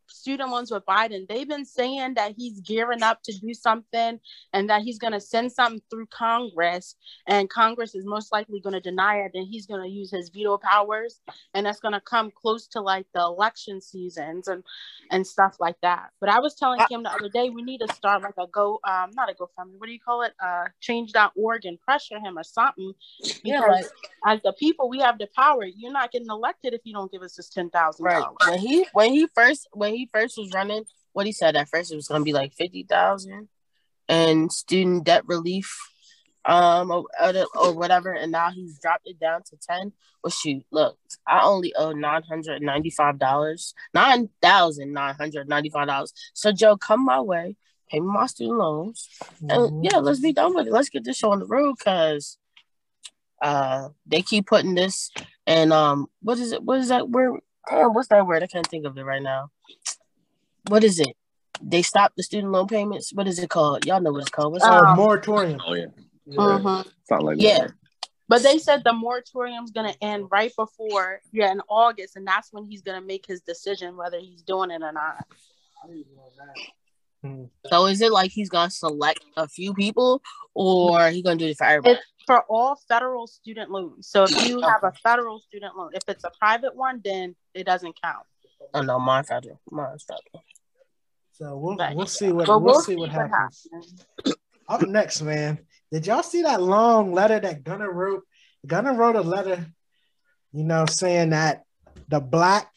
student loans with Biden, they've been saying that he's gearing up to do something and that he's going to send something through Congress and Congress is most likely going to deny it and he's going to use his veto powers and that's going to come close to like the election seasons and and stuff like that. But I was telling Kim the other day we need to start like a go um not a GoFundMe, what do you call it? Uh change.org and pressure him or something because Yeah, like as the people we have the power. You're not getting elected if you don't give us this ten thousand dollars. right when he when he first when he first was running, what he said at first it was gonna be like fifty thousand and student debt relief, um or, or whatever, and now he's dropped it down to ten. Well, shoot, look, I only owe nine hundred ninety five dollars, nine thousand nine hundred ninety five dollars. So Joe, come my way, pay me my student loans, Mhm. and yeah, let's be done with it. Let's get this show on the road because uh they keep putting this and um what is it? What is that word? Damn, what's that word? I can't think of it right now. What is it? they stopped the student loan payments. What is it called? Y'all know what it's called. What's Oh, it? moratorium. Oh yeah, Mhm. something like Yeah. that. But they said the moratorium's gonna end right before, yeah, in August, and that's when he's gonna make his decision whether he's doing it or not. So is it like he's gonna select a few people, or he gonna do it for everybody? It's for all federal student loans. So if you have a federal student loan, if it's a private one, then it doesn't count. Oh no, mine federal. Mine's federal. So we'll Right. we'll see what But we'll, we'll see what see what happens. Up next, man. Did y'all see that long letter that Gunna wrote? Gunna wrote a letter, you know, saying that the black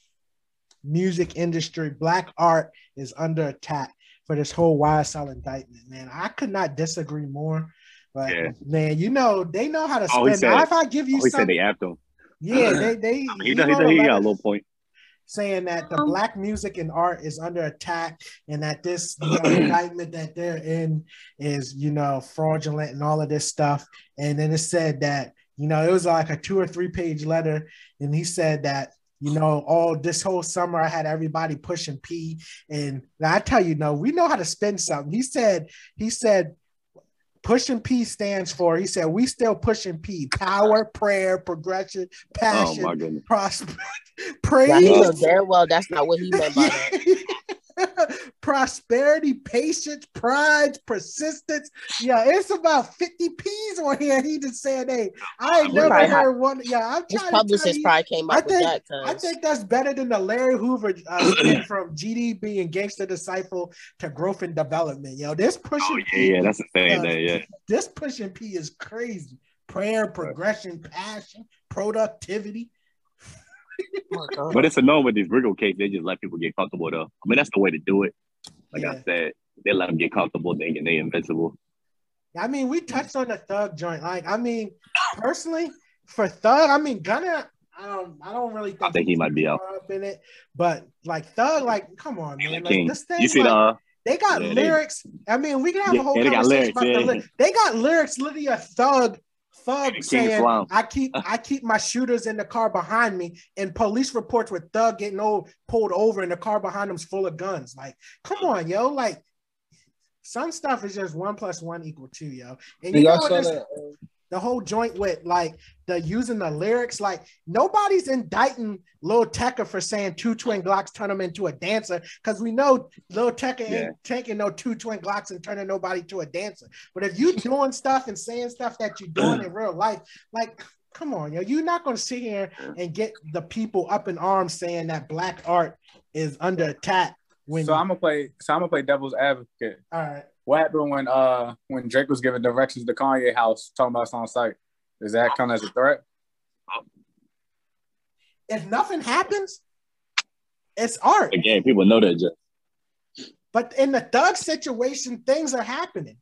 music industry, black art is under attack for this whole YSL indictment, man. I could not disagree more. But Yeah. man, you know, they know how to Oh, spend. said- Now, if I give you Oh, he said they apped him. yeah, they they I mean, he, he he, wrote done- he got a little point. Saying that the Um, black music and art is under attack and that this you know, indictment that they're in is you know fraudulent and all of this stuff. And then it said that you know it was like a two or three page letter. And he said that you know all this whole summer i had everybody pushing p. And i tell you no we know how to spend something. He said he said Pushing P stands for, he said, we still pushing P. Power, prayer, progression, Oh passion, my goodness. prosperity, Now he know praise, very well that's not what he meant by that. prosperity, patience, pride, persistence. Yeah, it's about 50 P's on here. He just said, hey, I ain't He never probably heard one. Yeah, I'm His trying to tell publicist you. probably came I up with think, that I think that's better than the Larry Hoover uh, from GDB and Gangster Disciple to Growth and Development. Yo, this pushing Oh yeah, P, yeah, that's the same Yeah. thing. Yeah, this pushing P is crazy. Prayer, progression, passion, productivity. but it's a known with these RICO case. They just let people get comfortable though. I mean, that's the way to do it. Like Yeah. I said, they let them get comfortable, thinking they invincible. I mean, we touched on the thug joint. Like, I mean, personally, for thug, I mean, Gunna, I don't, I don't really think, I think he might be out. up in it. But like thug, like, come on, man. Like this thing, You see like, the uh, they got Yeah, they- lyrics. I mean, we can have Yeah, a whole they conversation lyrics, about the yeah. lyrics. They got lyrics, literally a thug, thug King saying, Slum. "I keep, I keep my shooters in the car behind me." And police reports with thug getting old, pulled over, and the car behind them's full of guns. Like, come on, yo, like. Some stuff is just one plus one equal two, yo. And Do you know what this, that? Uh, the whole joint with like the using the lyrics, like nobody's indicting Lil Tecca for saying two twin Glocks turn him into a dancer because we know Lil Tecca Yeah. ain't taking no two twin Glocks and turning nobody to a dancer. But if you doing stuff and saying stuff that you're doing in real life, like come on, yo, you're not gonna sit here and get the people up in arms saying that black art is under attack when So I'm gonna play. So I'm gonna play devil's advocate. all right. What happened when uh when Drake was giving directions to Kanye house, talking about it's on site? Does that count as a threat? If nothing happens, it's art. again, people know that. Just But in the thug situation, things are happening.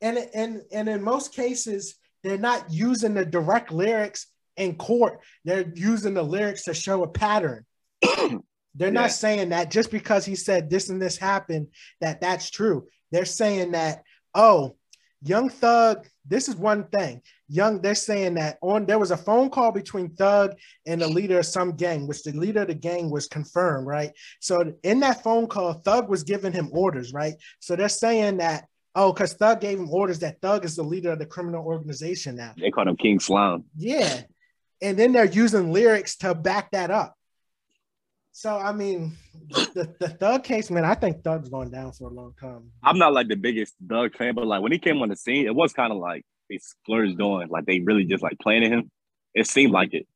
And, and, and in most cases, they're not using the direct lyrics in court. They're using the lyrics to show a pattern. They're Yeah. not saying that just because he said this and this happened, that that's true. They're saying that, oh, Young Thug, this is one thing. Young, they're saying that on there was a phone call between Thug and the leader of some gang, which the leader of the gang was confirmed, right? So in that phone call, Thug was giving him orders, right? So they're saying that, oh, because Thug gave him orders that Thug is the leader of the criminal organization now. they call him King Slime. Yeah. And then they're using lyrics to back that up. So I mean, the, the Thug case, man, I think Thug's going down for a long time. I'm not like the biggest Thug fan, but like when he came on the scene, it was kind of like they splurged on, like they really just like planning him. It seemed like it.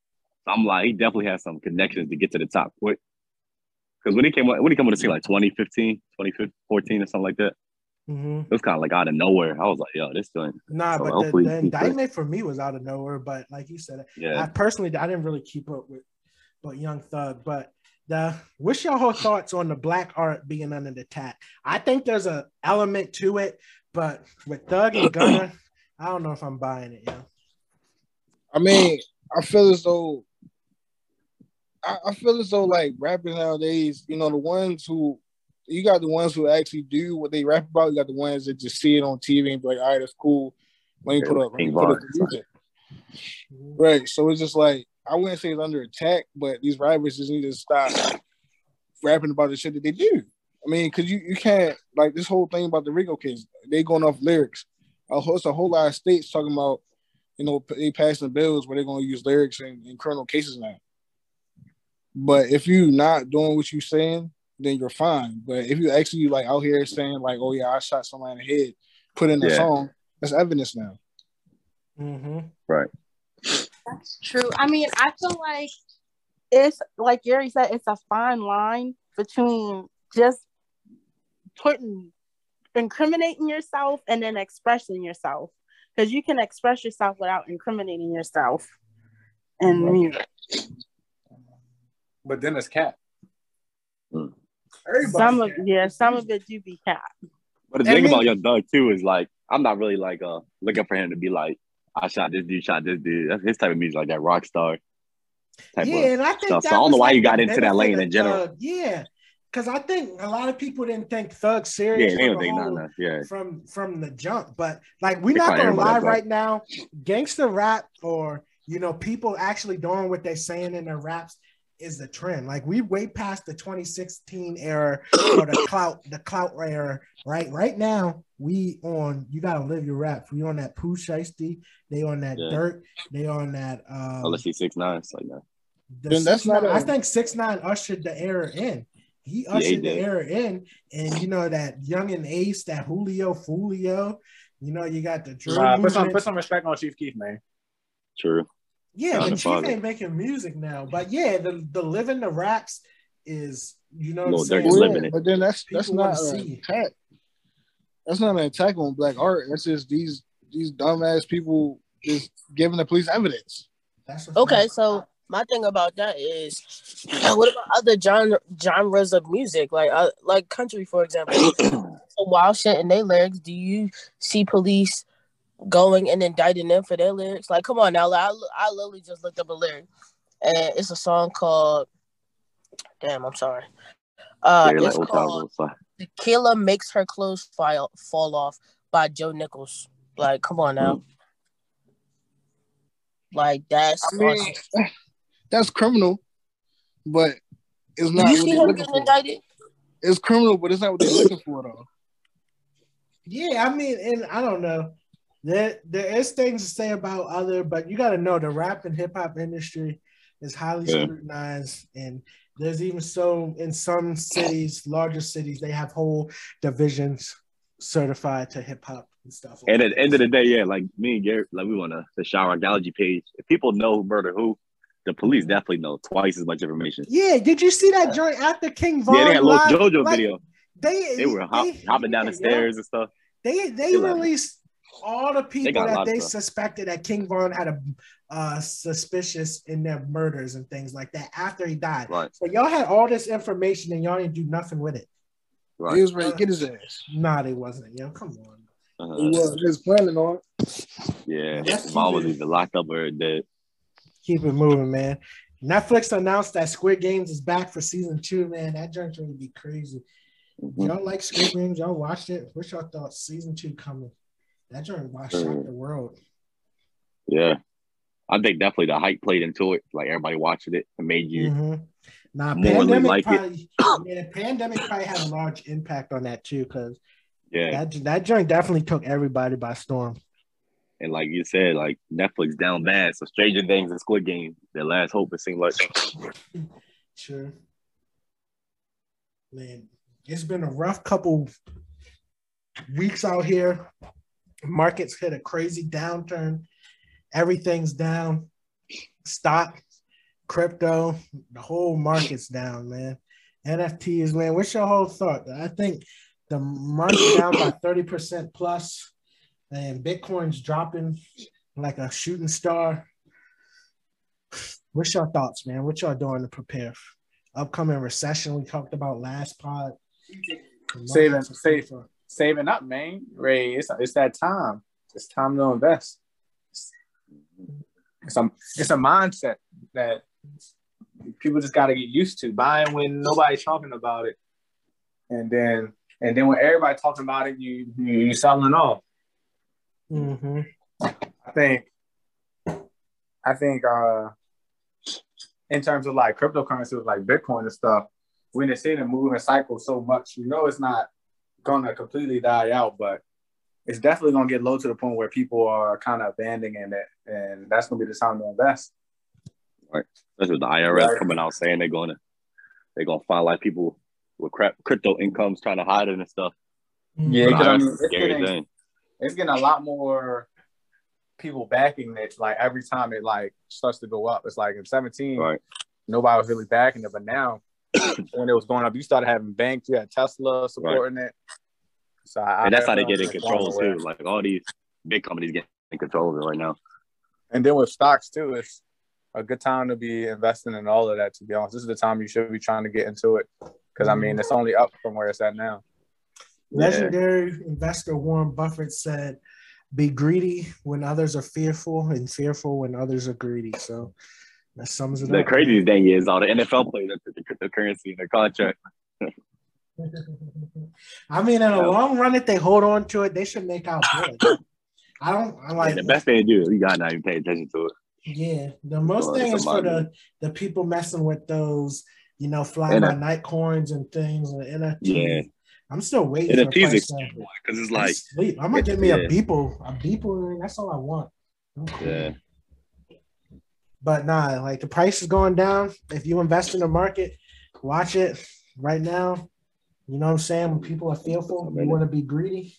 So I'm like, he definitely has some connections to get to the top quick. Because when he came on, when he came on the scene, like 2015, 2014 or something like that, Mhm. it was kind of like out of nowhere. I was like, yo, this joint. Nah, So but the, the indictment for me was out of nowhere. But like you said, I Yeah. personally I didn't really keep up with but Young Thug. But the what's your whole thoughts on the black art being under the attack? I think there's a element to it, but with Thug and Gunna, I don't know if I'm buying it. Yeah. I mean, I feel as though I, I feel as though like rappers nowadays, you know, the ones who you got the ones who actually do what they rap about. You got the ones that just see it on TV and be like, all right, that's cool. Let me put up, let me put up the music. Mm-hmm. Right. So it's just like I wouldn't say it's under attack, but these rappers just need to stop rapping about the shit that they do. I mean, cause you, you can't like this whole thing about the RICO case. They going off lyrics. A whole, it's a whole lot of states talking about, you know, they passing bills where they're gonna use lyrics in, in criminal cases now. But if you're not doing what you're saying, then you're fine. But if you actually like out here saying like, "Oh yeah, I shot somebody in the head," put in the Yeah. song, that's evidence now. Mm-hmm. Right. That's true. I mean, I feel like it's like Gary said, it's a fine line between just putting incriminating yourself and then expressing yourself. Because you can express yourself without incriminating yourself in music. But then it's cat. Mm. Some of yeah, some of it do be cat. But the And thing me- about Young Thug too is like I'm not really like uh looking for him to be like I shot this dude, shot this dude. That's his type of music, like that rock star type Yeah, of and I think stuff. So I don't know why like, you got into that lane in general. Thug. Yeah, because I think a lot of people didn't think Thug Yeah, serious they from, don't the think whole-. Yeah, from from the jump. But like, we're They not gonna lie right now. Gangster rap or you know people actually doing what they're saying in their raps is the trend. Like we way past the 2016 era or the clout the clout era. Right, right now we on you gotta live your rap. We on that Pooh Shiesty. They on that Yeah. Dirt. They on that. Um, unless he's six nine, it's like that. the Then that's six nine, not a- I think six nine ushered the era in. He he ushered the era in, and you know that young and ace, that Julio Foolio. You know you got the Drew Uh, put some put some respect on Chief Keef, man. True. Yeah, Founding but Chief father. ain't making music now. But yeah, the the living the raps is you know what I'm saying. living yeah, it. but then that's that's People not wanna an see. attack. That's not an attack on black art. That's just these these dumbass people just giving the police evidence. That's Okay, fact. so my thing about that is, what about other genre genres of music, like uh, like country, for example? Some wild shit in their lyrics. Do you see police going and indicting them for their lyrics? Like, come on now, like, I I literally just looked up a lyric, and it's a song called. Damn, I'm sorry. Uh, yeah, like it's called on fire. "Tequila Makes Her Clothes Fall Fall Off" by Joe Nichols. Like, come on now. Like that's. I mean, that's criminal, but it's do not you see him getting for. indicted? It's criminal, but it's not what they're looking for though. Yeah, I mean, and I don't know. There, there is things to say about other, but you got to know the rap and hip hop industry is highly Yeah. scrutinized, and there's even so in some cities, larger cities, they have whole divisions certified to hip hop and stuff. And at the end of the day, yeah, like me and Garrett, like we want to the Shower Galaxy page. If people know who murdered who, the police definitely know twice as much information. yeah, did you see that joint after King Von? Yeah, they had Lil live? JoJo Like, video. They They were hop, hopping down the yeah, stairs and stuff. They they They released all the people got a that they stuff. suspected that King Von had a uh, suspicious in their murders and things like that after he died. Right, So y'all had all this information and y'all didn't do nothing with it. He right. was ready to get his ass. Nah, they wasn't. Yo, come on. He Uh, was. He was planning on. yeah, Let's his mom was it- either locked up or dead. Keep it moving, man. Netflix announced that Squid Games is back for season two, man. That joint's gonna be crazy. Mhm. Y'all like Squid Games? Y'all watched it? What's your thoughts? Season two coming. That joint watched Mm. the world. Yeah, I think definitely the hype played into it. Like everybody watching it and made you. Mhm. Nah, Morally pandemic like it. probably yeah, pandemic probably had a large impact on that too, because Yeah, that that joint definitely took everybody by storm. and like you said, like Netflix down bad. So Stranger Things and Squid Game, their last hope. It seemed like. Sure. Man, it's been a rough couple weeks out here. Markets hit a crazy downturn. Everything's down. Stock, crypto, the whole market's down, man. NFTs, man. What's your whole thought? I think the market's down by 30% plus, and Bitcoin's dropping like a shooting star. What's your thoughts, man? What y'all doing to prepare? Upcoming recession we talked about last pod. The Saving- markets are save- for- Saving up, man. Ray, it's it's that time. It's time to invest. It's a it's a mindset that people just got to get used to buying when nobody's talking about it, and then and then when everybody talking about it, you you you selling off. Mm-hmm. I think I think uh in terms of like cryptocurrency like Bitcoin and stuff, when it's in a moving cycle so much, you know it's not gonna completely die out, but it's definitely gonna get low to the point where people are kind of abandoning it, and that's gonna be the time to invest. Right. That's what the IRS right. coming out saying they're gonna they're gonna find like people with crap crypto incomes trying to hide it and stuff. Mm. Yeah, because I mean, it's getting, it's getting a lot more people backing it. Like every time it like starts to go up, it's like in 17, right. nobody was really backing it, but now when it was going up, you started having banks, you had Tesla supporting right. it. So I, and that's how they get in control too. Like all these big companies get in control of it right now. And then with stocks too, it's a good time to be investing in all of that. To be honest, this is the time you should be trying to get into it because I mean it's only up from where it's at now. Legendary yeah. investor Warren Buffett said, "Be greedy when others are fearful, and fearful when others are greedy." So that sums it the up. The crazy thing is all the NFL players that the cryptocurrency in their contract. I mean, in the long run, if they hold on to it, they should make out good. I don't. I like yeah, the best thing to do. You gotta not even pay attention to it. Yeah, the most thing is for the the people messing with those, you know, fly by night coins and things and NFTs. Yeah, I'm still waiting. NFTs because it's like sleep. I'm gonna get me yeah. a Beeple, a Beeple. That's all I want. Yeah. But nah, like the price is going down. If you invest in the market, watch it right now. You know what I'm saying? When people are fearful, you want to be greedy.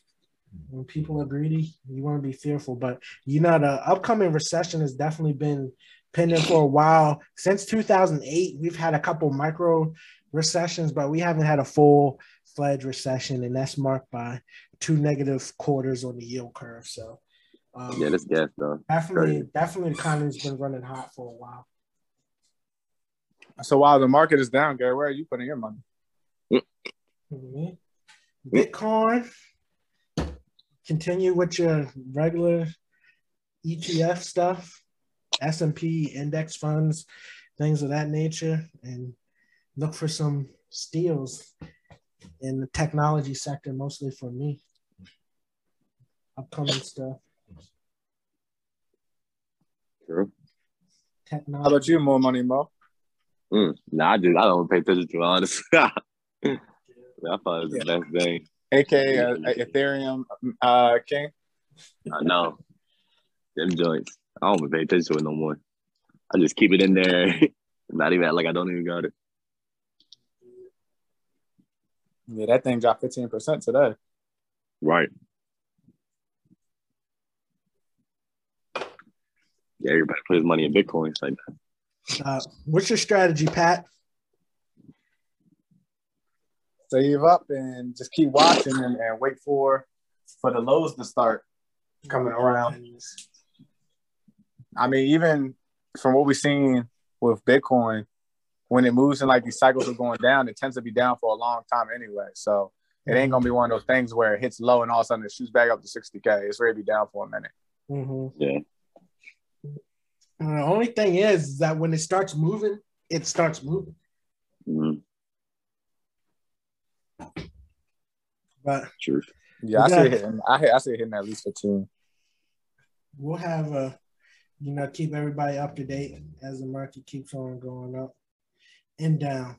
When people are greedy, you want to be fearful. But you know, the upcoming recession has definitely been pending for a while. Since 2008, we've had a couple micro recessions, but we haven't had a full fledged recession, and that's marked by two negative quarters on the yield curve. So, um, yeah, this gas though. Definitely, Crazy. definitely, the economy's been running hot for a while. So while the market is down, Gary, where are you putting your money? Mm-hmm. Bitcoin. Continue with your regular ETF stuff, S and P index funds, things of that nature, and look for some steals in the technology sector, mostly for me. Upcoming stuff. True. Technology. How about you, more money, Mo? Mm, nah, I just I don't pay attention to honest. I thought it was yeah. the best thing. AK uh, Ethereum uh, King. I know. Them joints. I don't even pay attention to it no more. I just keep it in there. Not even like I don't even got it. Yeah, that thing dropped 15% today. Right. Yeah, everybody put his money in Bitcoin like that. Uh, what's your strategy, Pat? save up and just keep watching and, and wait for for the lows to start coming around. I mean, even from what we've seen with Bitcoin, when it moves in like these cycles are going down, it tends to be down for a long time anyway. So it ain't gonna be one of those things where it hits low and all of a sudden it shoots back up to 60k. It's ready to be down for a minute. Mm-hmm. Yeah. And the only thing is that when it starts moving, it starts moving. Mm-hmm. But True. Yeah, I see it hitting. I, I see it hitting at least 15. We'll have a, you know, keep everybody up to date as the market keeps on going up and down.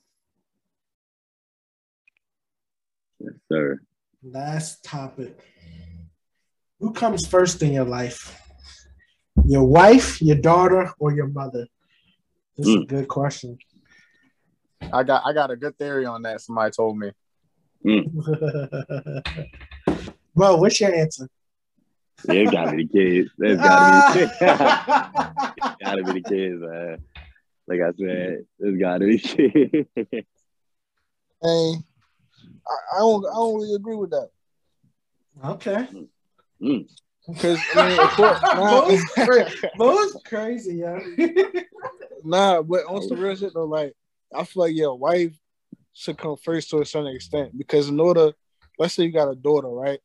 Yes, sir. Last topic. Who comes first in your life? Your wife, your daughter, or your mother? This mm. is a hmm. good question. I got I got a good theory on that. Somebody told me. Mm. well, what's your answer? Yeah, it gotta be the kids. It's gotta be the kids. gotta be the kids, man. Like I said, it's gotta be kids. Hey, I, I, don't I don't really agree with that. Okay. Mm. Because I mean, of course, nah, most crazy, yeah. nah, but on some real shit though, like I feel like your wife should come first to a certain extent because in order, let's say you got a daughter, right?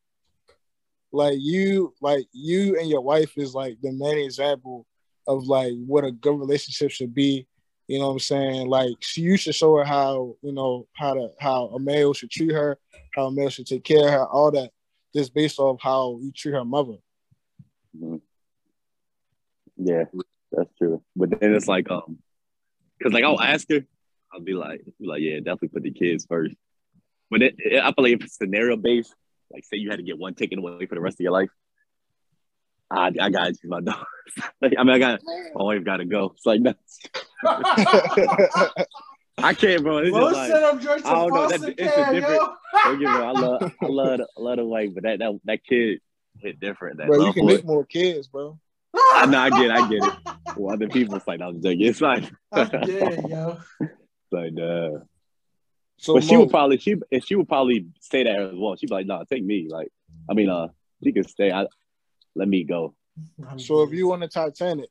Like you, like you and your wife is like the main example of like what a good relationship should be. You know what I'm saying? Like she, you should show her how you know how to how a male should treat her, how a male should take care of her, all that. Just based off how you treat her mother. Mm-hmm. Yeah, that's true. But then it's like um, because like I'll ask her, I'll be like, like, yeah, definitely put the kids first. But it, it, I feel like if it's scenario based, like say you had to get one taken away for the rest of your life, I, I gotta choose my dog. I mean, I got my wife gotta go. It's like that's. I can't, bro. It's Most like, I don't know. That, it's a different. yo. Don't get me wrong. I love, I love, I love the wife, but that that that kid hit different. That Bro, you can for make more kids, bro. I know, I get, it, I get it. Well, other people, it's like I'm joking. It's like, I'm dead, yo. like, uh, So but she would probably she and she would probably say that as well. She'd be like, "Nah, take me." Like, I mean, uh, she can stay. I, let me go. So if you on the Titanic,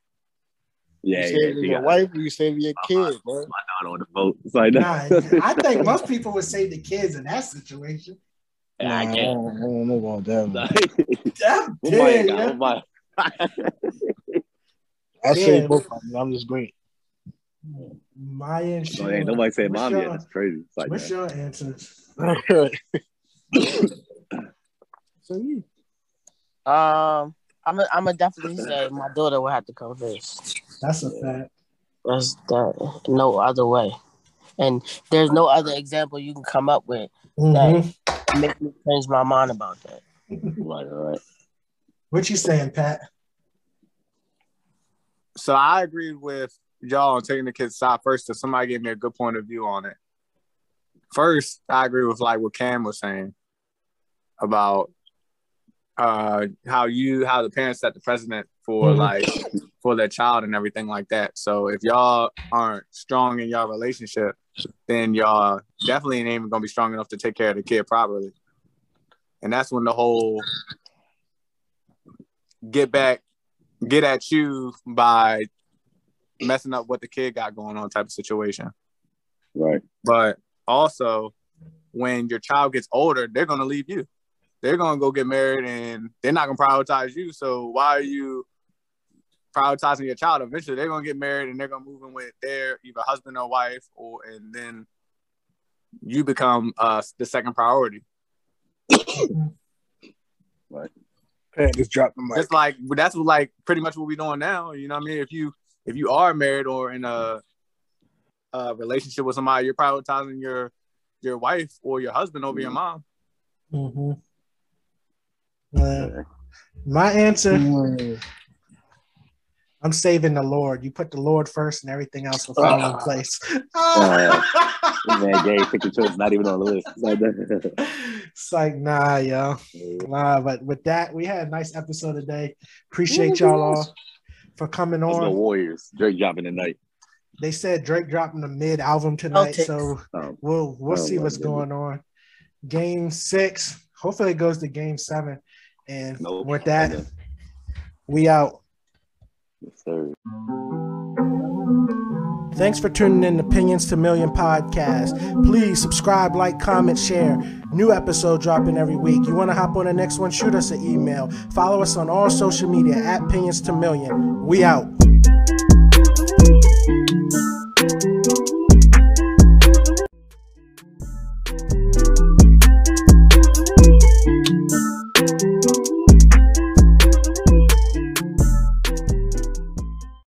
Yeah, you yeah. stay with your wife, or you stay with your kid, bro. my daughter on the boat. It's like, Nah, I think most people would say the kids in that situation. Yeah, Nah, I I can't. don't, I don't know about that. Man. I'm Oh my God, oh my. I say both of them. I'm just great. Maya and No, Sheila. ain't nobody said mom your, yet. That's crazy. It's like, What's that. your answers? so you. Um, I'm a, I'm a definitely say my daughter will have to come first. That's a fact. That's that. No other way. And there's no other example you can come up with Mhm. that make me change my mind about that. right, right. What you saying, Pat? So I agreed with y'all on taking the kids side first. If somebody gave me a good point of view on it. First, I agree with like what Cam was saying about uh how you how the parents set the precedent for Mhm. like for their child and everything like that. So if y'all aren't strong in y'all relationship, then y'all definitely ain't even gonna be strong enough to take care of the kid properly. And that's when the whole get back, get at you by messing up what the kid got going on type of situation. Right. But also, when your child gets older, they're gonna leave you. They're gonna go get married, and they're not gonna prioritize you. So why are you prioritizing your child? Eventually, they're gonna get married, and they're gonna move in with their either husband or wife, or and then you become uh the second priority. Pat just dropped the mic. Just like that's what, like pretty much what we're doing now. You know what I mean? If you if you are married or in a, a relationship with somebody, you're prioritizing your your wife or your husband over your mom. Mm-hmm. Uh, my answer, Mm. I'm saving the Lord. You put the Lord first, and everything else will fall in place. Uh, man, gay pick the choice, not even on the list. It's like that. it's like, nah, yo. Nah, but with that, we had a nice episode today. Appreciate y'all all for coming Let's go on. Warriors. Drake dropping tonight. They said Drake dropping the mid album tonight, Celtics. so Um, we'll we'll Oh, see what's going on. Game six. Hopefully it goes to game seven. And Nope. with that, we out. Yes, sir. Thanks for tuning in to Opinions to Million podcast. Please subscribe, like, comment, share. New episode dropping every week. You want to hop on the next one? Shoot us an email. Follow us on all social media at Opinions to Million. We out.